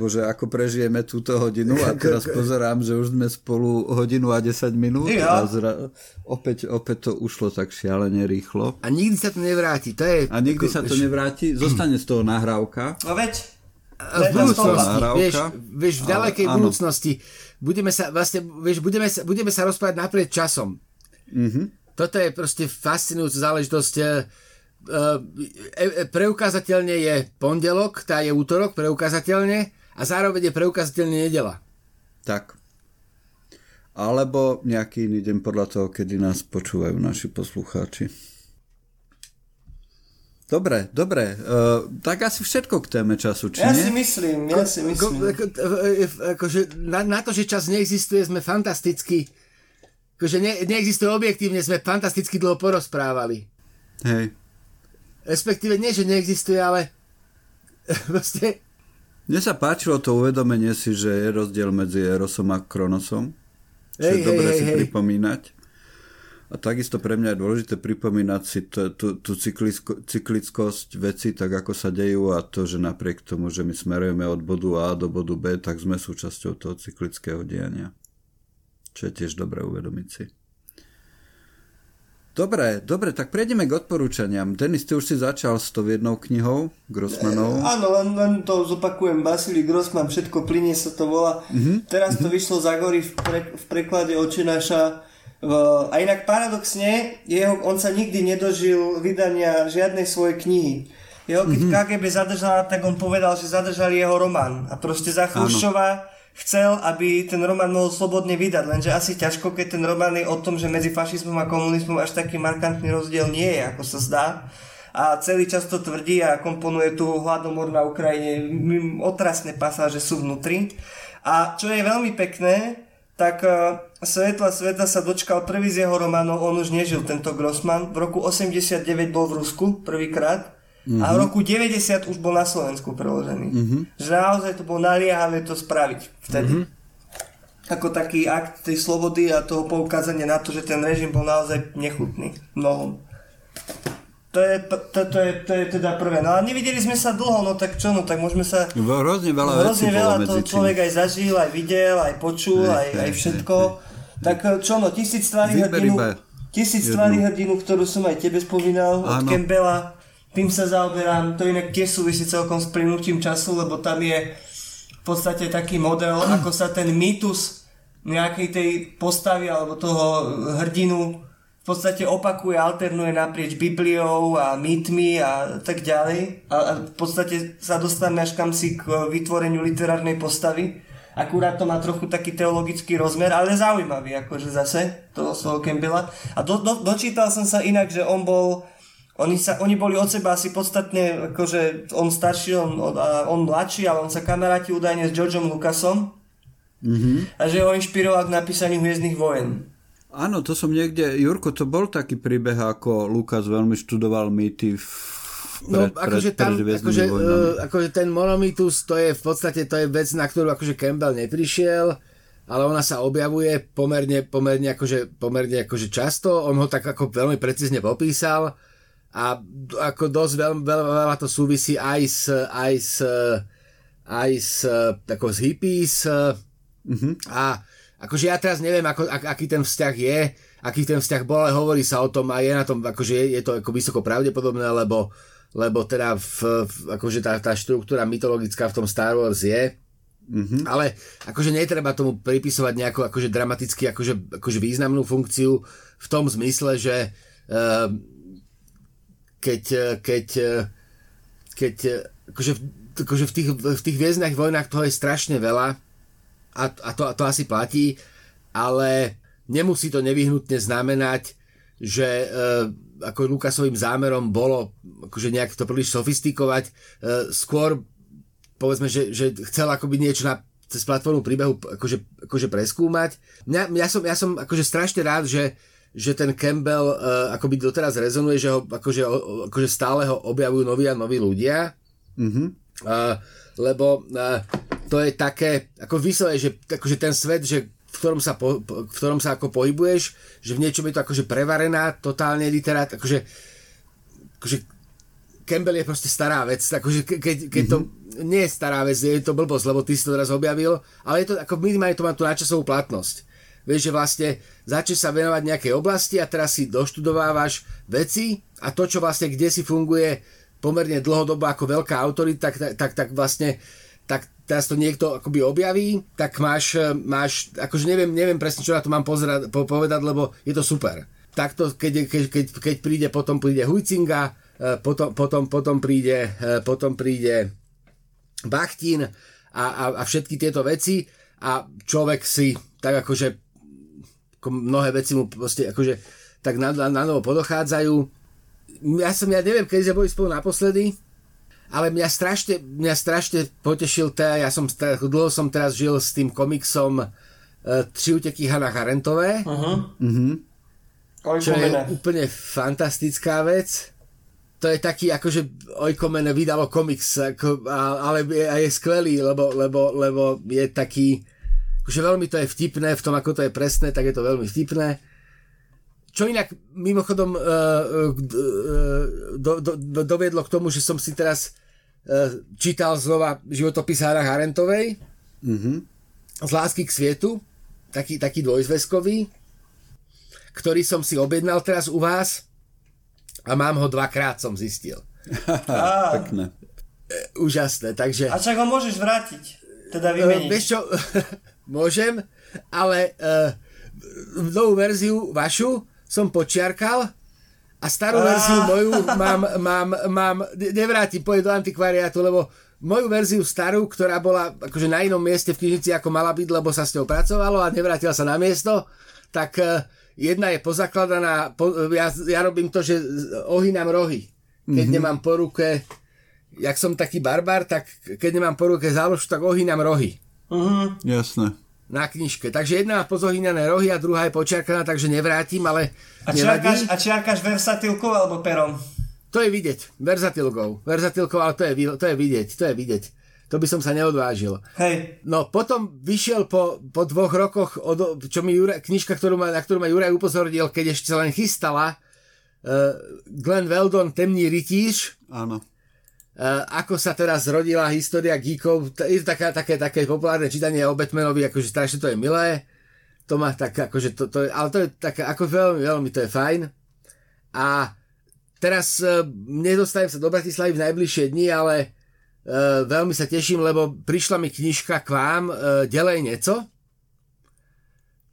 Bože, ako prežijeme túto hodinu a teraz pozerám, že už sme spolu hodinu a 10 minút a zra... opäť, opäť to ušlo tak šialene rýchlo. A nikdy sa to nevráti. To je... A nikdy sa to nevráti, zostane z toho nahrávka. No veď. V budúcnosti, vieš, vieš, v ďalekej ale, budúcnosti budeme sa, vlastne, vieš, budeme sa, budeme sa rozprávať napried časom. Mm-hmm toto je proste fascinujúca záležitosť. E, e, preukázateľne je pondelok, tá je útorok, preukázateľne, a zároveň je preukázateľne nedela. Tak. Alebo nejaký iný deň podľa toho, kedy nás počúvajú naši poslucháči. Dobre, dobre. Uh, tak asi všetko k téme času, či ja nie? si myslím, ja si myslím. Ko, ko, akože na, na to, že čas neexistuje, sme fantasticky akože ne, neexistuje objektívne, sme fantasticky dlho porozprávali. Hej. Respektíve nie, že neexistuje, ale proste... Mne sa páčilo to uvedomenie si, že je rozdiel medzi Erosom a Kronosom. Čo hej, je dobre hej, si hej. pripomínať. A takisto pre mňa je dôležité pripomínať si tú, tú cyklicko, cyklickosť veci, tak ako sa dejú a to, že napriek tomu, že my smerujeme od bodu A do bodu B, tak sme súčasťou toho cyklického diania. Čo je tiež dobré uvedomiť si. Dobre, dobre, tak prejdeme k odporúčaniam. Denis, ty už si začal s tou jednou knihou Grossmanov. E, áno, len, len to zopakujem. Basili Grossman, všetko plinie sa to volá. Mm-hmm. Teraz to mm-hmm. vyšlo za gory v, pre, v preklade Očenáša. A inak paradoxne, jeho, on sa nikdy nedožil vydania žiadnej svojej knihy. Jeho, keď mm-hmm. KGB zadržala, tak on povedal, že zadržali jeho román. A proste za Chruščova chcel, aby ten román mohol slobodne vydať, lenže asi ťažko, keď ten román je o tom, že medzi fašizmom a komunizmom až taký markantný rozdiel nie je, ako sa zdá. A celý čas to tvrdí a komponuje tu hladomor na Ukrajine. Otrasné pasáže sú vnútri. A čo je veľmi pekné, tak uh, Svetla Sveta sa dočkal prvý z jeho románov, on už nežil tento Grossman. V roku 89 bol v Rusku prvýkrát Mm-hmm. A v roku 90 už bol na Slovensku preložený. Mm-hmm. Že naozaj to bolo naliehavé to spraviť vtedy. Mm-hmm. Ako taký akt tej slobody a toho poukázania na to, že ten režim bol naozaj nechutný. Mnohom. To je, to, to, je, to je teda prvé. No a nevideli sme sa dlho, no tak čo, no tak môžeme sa... Hrozne veľa hrozne veľa to človek aj zažil, aj videl, aj počul, aj, ne, aj všetko. Tak čo no, tisíc tvári hrdinu, tisíc tvári hrdinu, ktorú som aj tebe spomínal, od Campbella. Tým sa zaoberám, to inak tiež súvisí celkom s plynutím času, lebo tam je v podstate taký model, ako sa ten mýtus nejakej tej postavy alebo toho hrdinu v podstate opakuje, alternuje naprieč Bibliou a mýtmi a tak ďalej. A, a v podstate sa dostaneme až kam si k vytvoreniu literárnej postavy. Akurát to má trochu taký teologický rozmer, ale zaujímavý, akože zase, toho svojho Campbella. A do, do, dočítal som sa inak, že on bol oni, sa, oni boli od seba asi podstatne, akože on starší, on, on mladší, ale on sa kamaráti údajne s Georgeom Lucasom mm-hmm. a že ho inšpiroval k napísaniu Hviezdnych vojen. Áno, to som niekde, Jurko, to bol taký príbeh, ako Lukas veľmi študoval mýty v No, akože tam, akože, uh, akože ten monomytus, to je v podstate, to je vec, na ktorú akože Campbell neprišiel, ale ona sa objavuje pomerne, pomerne, akože, pomerne akože často, on ho tak ako veľmi precízne popísal, a ako dosť veľ, veľ, veľa to súvisí aj s, aj s, aj s, ako s hippies uh-huh. a akože ja teraz neviem, ako, ak, aký ten vzťah je, aký ten vzťah bol, ale hovorí sa o tom a je na tom, akože je, je to ako vysoko pravdepodobné, lebo, lebo teda v, v, akože tá, tá štruktúra mytologická v tom Star Wars je, Mm-hmm. Ale akože netreba tomu pripisovať nejakú akože dramaticky akože, akože významnú funkciu v tom zmysle, že uh, keď, keď, keď akože, akože v, tých, v tých vojnách toho je strašne veľa a, a, to, to asi platí, ale nemusí to nevyhnutne znamenať, že e, ako Lukasovým zámerom bolo akože nejak to príliš sofistikovať, e, skôr povedzme, že, že chcel akoby niečo na cez platformu príbehu akože, akože preskúmať. Mňa, ja, som, ja som akože strašne rád, že, že ten Campbell uh, akoby doteraz rezonuje, že ho akože, akože stále ho objavujú noví a noví ľudia. Mm-hmm. Uh, lebo uh, to je také, ako vyslovene, že akože ten svet, že v ktorom sa, po, v ktorom sa ako pohybuješ, že v niečom je to akože prevarená totálne literát, akože, akože Campbell je proste stará vec, akože keď, keď to mm-hmm. nie je stará vec, je to blbosť, lebo ty si to teraz objavil, ale je to ako minimálne to má tú načasovú platnosť. Vieš, že vlastne začneš sa venovať nejakej oblasti a teraz si doštudovávaš veci a to, čo vlastne kde si funguje pomerne dlhodobo ako veľká autorita, tak, tak, tak vlastne tak teraz to niekto akoby objaví, tak máš, máš akože neviem, neviem presne, čo na to mám pozerať, po, povedať, lebo je to super. Takto, keď, keď, keď, keď príde, potom príde Hujcinga, e, potom, potom, potom, príde, e, potom príde Bachtin a, a, a všetky tieto veci a človek si tak akože ako mnohé veci mu proste akože tak na, na, na novo podochádzajú ja som, ja neviem, keď sme boli spolu naposledy, ale mňa strašne, mňa strašne potešil, teda, ja som, dlho som teraz žil s tým komiksom uh, Tři uteky Hana Harentové, uh-huh. uh-huh. čo je úplne fantastická vec. To je taký, akože Ojkomene vydalo komiks, ako, ale je, je skvelý, lebo, lebo, lebo je taký, akože veľmi to je vtipné, v tom, ako to je presné, tak je to veľmi vtipné. Čo inak mimochodom uh, uh, do, do, do, doviedlo k tomu, že som si teraz uh, čítal znova životopis Hara Harentovej mm-hmm. z lásky k svietu, taký, taký dvojzveskový, ktorý som si objednal teraz u vás a mám ho dvakrát, som zistil. Pekné. Úžasné, takže... A čak ho môžeš vrátiť, teda vymeniť. Uh, vieš čo, môžem, ale uh, novú verziu vašu som počiarkal a starú verziu moju mám, mám, mám nevrátim, pôjde do antikvariátu, lebo moju verziu starú, ktorá bola akože na inom mieste v knižnici ako mala byť, lebo sa s ňou pracovalo a nevrátila sa na miesto, tak e, jedna je pozakladaná, po, ja, ja robím to, že ohýnam rohy. Keď mm-hmm. nemám po ruke, jak som taký barbar, tak keď nemám po ruke záložku, tak ohýnam rohy. Mm-hmm. Jasné na knižke. Takže jedna má pozohýnané rohy a druhá je počiarkaná, takže nevrátim, ale a čiarkáš, a čiarkáš versatilkou alebo perom? To je vidieť, versatilkou. Versatilkou, ale to je, to je vidieť, to je vidieť. To by som sa neodvážil. Hej. No potom vyšiel po, po dvoch rokoch, od, čo mi Jure, knižka, ktorú ma, na ktorú ma Juraj upozornil, keď ešte len chystala, uh, Glenn Weldon, Temný rytíř. Áno ako sa teraz zrodila história geekov, je to taká, také, také populárne čítanie o Batmanovi, akože strašne to je milé, to má tak, akože to, to je, ale to je také, ako veľmi, veľmi to je fajn. A teraz uh, nedostajem sa do Bratislavy v najbližšie dni, ale uh, veľmi sa teším, lebo prišla mi knižka k vám, uh, Delej nieco,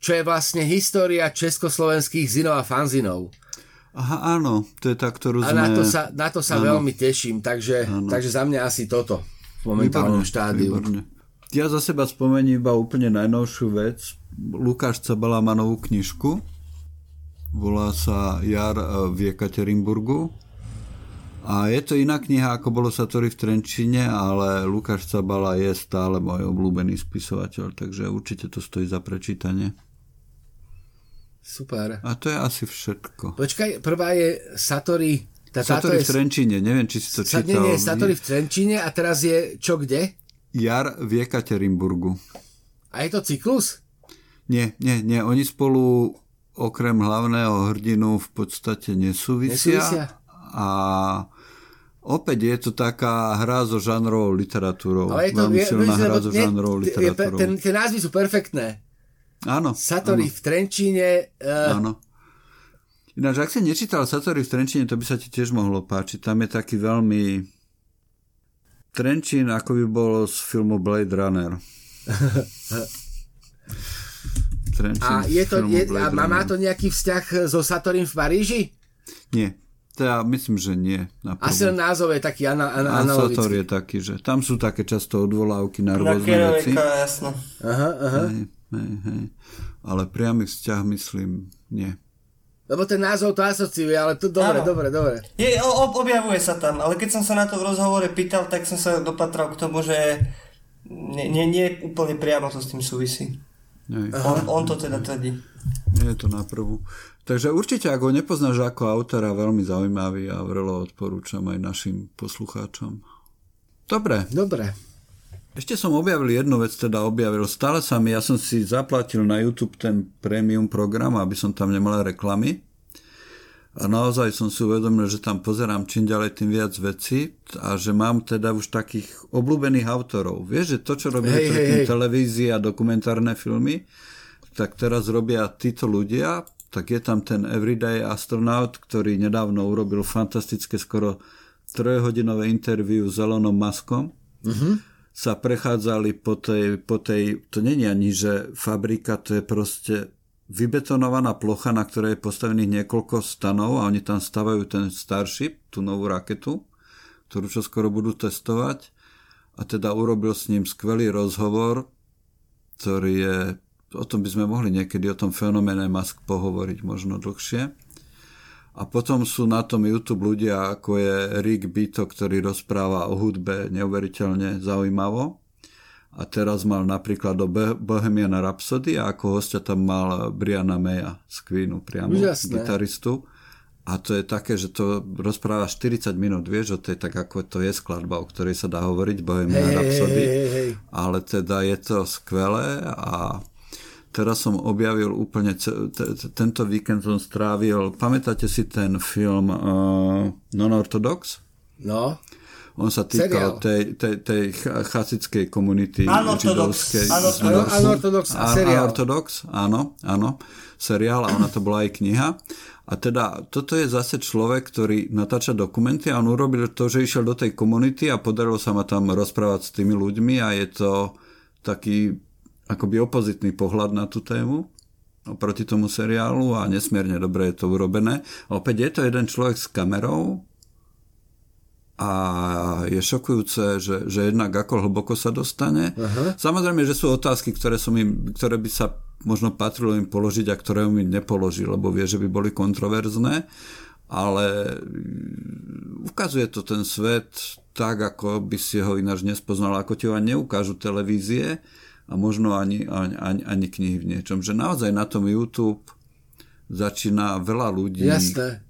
čo je vlastne história československých zinov a fanzinov. Aha, áno, to je tá, ktorú sme... A na to sa, na to sa veľmi teším, takže, takže za mňa asi toto v momentálnom výborne, štádiu. Výborne. Ja za seba spomením iba úplne najnovšiu vec. Lukáš Cabala má novú knižku. Volá sa Jar v Jekaterinburgu. A je to iná kniha, ako bolo Satori v Trenčine, ale Lukáš Cabala je stále môj obľúbený spisovateľ, takže určite to stojí za prečítanie. Super. A to je asi všetko. Počkaj, prvá je Satori... Tá, Satori je... v Trenčine, neviem, či si to čítal. Nie, nie, Satori v Trenčine a teraz je čo kde? Jar v Jekaterinburgu. A je to cyklus? Nie, nie, nie. Oni spolu okrem hlavného hrdinu v podstate nesúvisia. nesúvisia? A opäť je to taká hra so žánrovou literatúrou. Ale je to, Veľmi silná hra so žánrovou literatúrou. Ten, tie názvy sú perfektné. Áno. Satori áno. v Trenčíne. Uh... Áno. Ináč, ak si nečítal Satori v Trenčíne, to by sa ti tiež mohlo páčiť. Tam je taký veľmi... Trenčín, ako by bolo z filmu Blade Runner. Trenčín a je to, je, a má, má to nejaký vzťah so Satorim v Paríži? Nie. Teda myslím, že nie. Asi len názov je taký ana, ana, analogický. Sator je taký, že tam sú také často odvolávky na rôzne na veci. jasno. Aha, aha. Hej. Hej, hej. Ale priamy vzťah, myslím, nie. Lebo ten názov to asociuje, ale to dobre, Áno. dobre, dobre. Je, objavuje sa tam, ale keď som sa na to v rozhovore pýtal, tak som sa dopatral k tomu, že nie, nie, nie úplne priamo to s tým súvisí. On, on to teda tvrdí. Nie je to na prvú. Takže určite, ak ho nepoznáš ako autora, veľmi zaujímavý a vrelo odporúčam aj našim poslucháčom. Dobre. Dobre. Ešte som objavil jednu vec, teda objavil. Stále sa mi, ja som si zaplatil na YouTube ten premium program, aby som tam nemal reklamy. A naozaj som si uvedomil, že tam pozerám čím ďalej tým viac veci a že mám teda už takých obľúbených autorov. Vieš, že to, čo robia hey, hey, hey. televízie a dokumentárne filmy, tak teraz robia títo ľudia, tak je tam ten Everyday Astronaut, ktorý nedávno urobil fantastické skoro trojhodinové interview s Elonom Muskom. Mm-hmm sa prechádzali po tej, po tej to není ani, že fabrika, to je proste vybetonovaná plocha, na ktorej je postavených niekoľko stanov a oni tam stavajú ten Starship, tú novú raketu, ktorú čo skoro budú testovať a teda urobil s ním skvelý rozhovor, ktorý je, o tom by sme mohli niekedy, o tom fenoméne Musk pohovoriť možno dlhšie. A potom sú na tom YouTube ľudia, ako je Rick Bito, ktorý rozpráva o hudbe neuveriteľne zaujímavo. A teraz mal napríklad do Bohemian Rhapsody a ako hostia tam mal Briana Maya z Queenu priamo, Úžasné. gitaristu. A to je také, že to rozpráva 40 minút, vieš, o tej, tak ako to je skladba, o ktorej sa dá hovoriť, Bohemian hey, Rhapsody. Hey, hey, hey. Ale teda je to skvelé a teraz som objavil úplne, tento víkend som strávil, pamätáte si ten film uh, Non-Orthodox? No. On sa týkal tej, tej, tej chasickej komunity židovskej. Unorthodox a seriál. Unorthodox, áno, áno, seriál a ona to bola aj kniha. A teda toto je zase človek, ktorý natáča dokumenty a on urobil to, že išiel do tej komunity a podarilo sa ma tam rozprávať s tými ľuďmi a je to taký akoby opozitný pohľad na tú tému oproti tomu seriálu a nesmierne dobre je to urobené. A opäť je to jeden človek s kamerou a je šokujúce, že, že jednak ako hlboko sa dostane. Aha. Samozrejme, že sú otázky, ktoré, som im, ktoré by sa možno patrilo im položiť a ktoré mi nepoložil, lebo vie, že by boli kontroverzné, ale ukazuje to ten svet tak, ako by si ho ináč nespoznal, ako ti ho neukážu televízie a možno ani, ani, ani knihy v niečom. Že naozaj na tom YouTube začína veľa ľudí Jasné.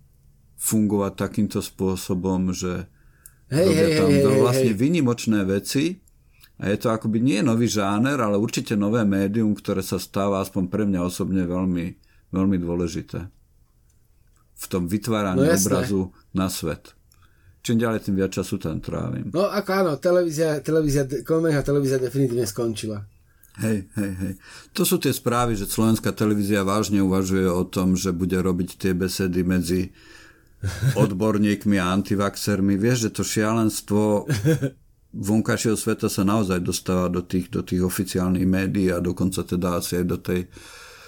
fungovať takýmto spôsobom, že hej, robia hej, tam hej, vlastne hej. vynimočné veci a je to akoby nie nový žáner, ale určite nové médium, ktoré sa stáva aspoň pre mňa osobne veľmi, veľmi dôležité v tom vytváraní no, obrazu na svet čím ďalej, tým viac času tam trávim. No ako áno, televízia, televízia, televízia definitívne skončila. Hej, hej, hej. To sú tie správy, že slovenská televízia vážne uvažuje o tom, že bude robiť tie besedy medzi odborníkmi a antivaxermi. Vieš, že to šialenstvo vonkajšieho sveta sa naozaj dostáva do tých, do tých oficiálnych médií a dokonca teda asi aj do tej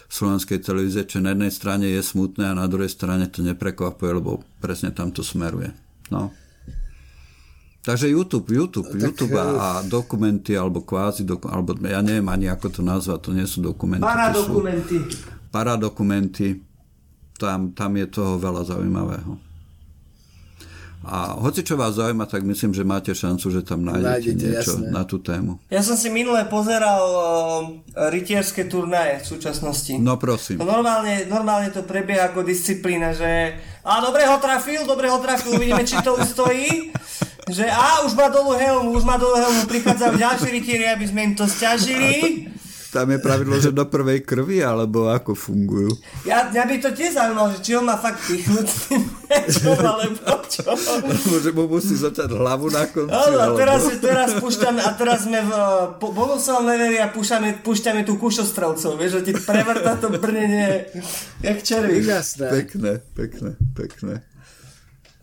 slovenskej televízie, čo na jednej strane je smutné a na druhej strane to neprekvapuje, lebo presne tam to smeruje. No. Takže YouTube, YouTube, tak, YouTube a, a dokumenty, alebo kvázi, doku, alebo ja neviem ani ako to nazvať, to nie sú dokumenty. Paradokumenty. Paradokumenty. Tam, tam je toho veľa zaujímavého. A hoci čo vás zaujíma, tak myslím, že máte šancu, že tam nájdete, nájdete niečo jasné. na tú tému. Ja som si minule pozeral uh, rytierské turnaje v súčasnosti. No prosím. No, normálne, normálne to prebieha ako disciplína, že a dobre ho trafil, dobre ho trafil, uvidíme, či to ustojí že a už má dolu helmu, už má dolu helmu, prichádzajú ďalší rytieri, aby sme im to stiažili. Tam je pravidlo, že do prvej krvi, alebo ako fungujú? Ja, mňa by to tiež zaujímalo, že či on má fakt pichnúť tým mečom, alebo čo. Že mu musí začať hlavu na konci. Áno, a teraz, alebo... teraz púšťame, a teraz sme v po, bonusovom leveli a púšťame, púšťame tú kušostrelcov, vieš, že ti prevrta to brnenie jak červík. Jasné. Pekné, pekné, pekné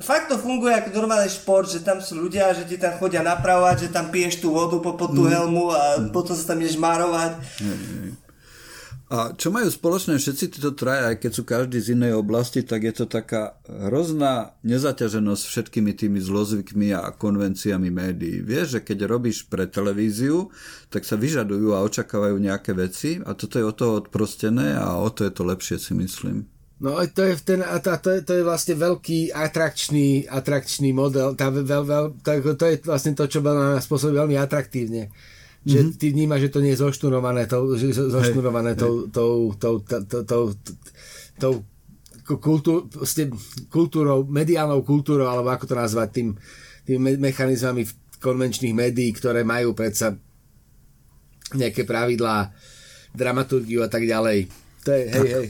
fakt to funguje ako normálny šport, že tam sú ľudia, že ti tam chodia napravovať, že tam piješ tú vodu po, tú mm. helmu a mm. potom sa tam ideš márovať. A čo majú spoločné všetci títo traja, aj keď sú každý z inej oblasti, tak je to taká hrozná nezaťaženosť všetkými tými zlozvykmi a konvenciami médií. Vieš, že keď robíš pre televíziu, tak sa vyžadujú a očakávajú nejaké veci a toto je o to odprostené a o to je to lepšie si myslím. No to je, ten, a to, je, to je vlastne veľký atrakčný, atrakčný model. Tá, veľ, veľ, to, to je vlastne to, čo na spôsobí veľmi atraktívne. Že mm-hmm. ty vnímaš, že to nie je zošturnované tou, zošturnované tou, tou, tou, tou, tou, tou kultúr, kultúrou, mediálnou kultúrou, alebo ako to nazvať, tým, tým mechanizmami konvenčných médií, ktoré majú predsa nejaké pravidlá, dramaturgiu a tak ďalej. To je, hej, hej.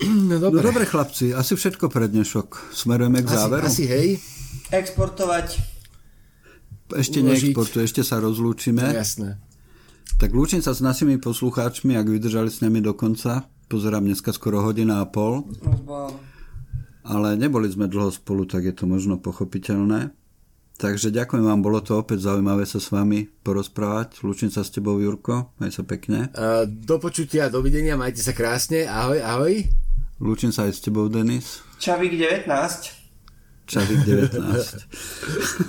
No dobre. No dobre chlapci, asi všetko pre dnešok. Smerujeme k asi, záveru. Asi hej. Exportovať. Ešte Uložiť. neexportuj, ešte sa rozlúčime. No, jasné. Tak lúčim sa s našimi poslucháčmi, ak vydržali s nami do konca. Pozerám dneska skoro hodina a pol. Ale neboli sme dlho spolu, tak je to možno pochopiteľné. Takže ďakujem vám, bolo to opäť zaujímavé sa s vami porozprávať. Lúčim sa s tebou, Jurko, maj sa pekne. Uh, do počutia, dovidenia, majte sa krásne, ahoj, ahoj. Lúčim sa aj s tebou, Denis. Čavík 19. Čavík 19.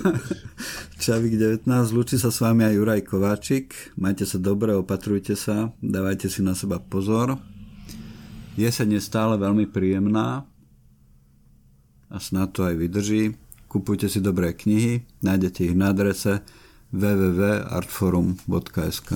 Čavík 19. Lúči sa s vami aj Juraj Kováčik. Majte sa dobre, opatrujte sa, dávajte si na seba pozor. Jeseň je stále veľmi príjemná a snad to aj vydrží. Kupujte si dobré knihy, nájdete ich na adrese www.artforum.sk.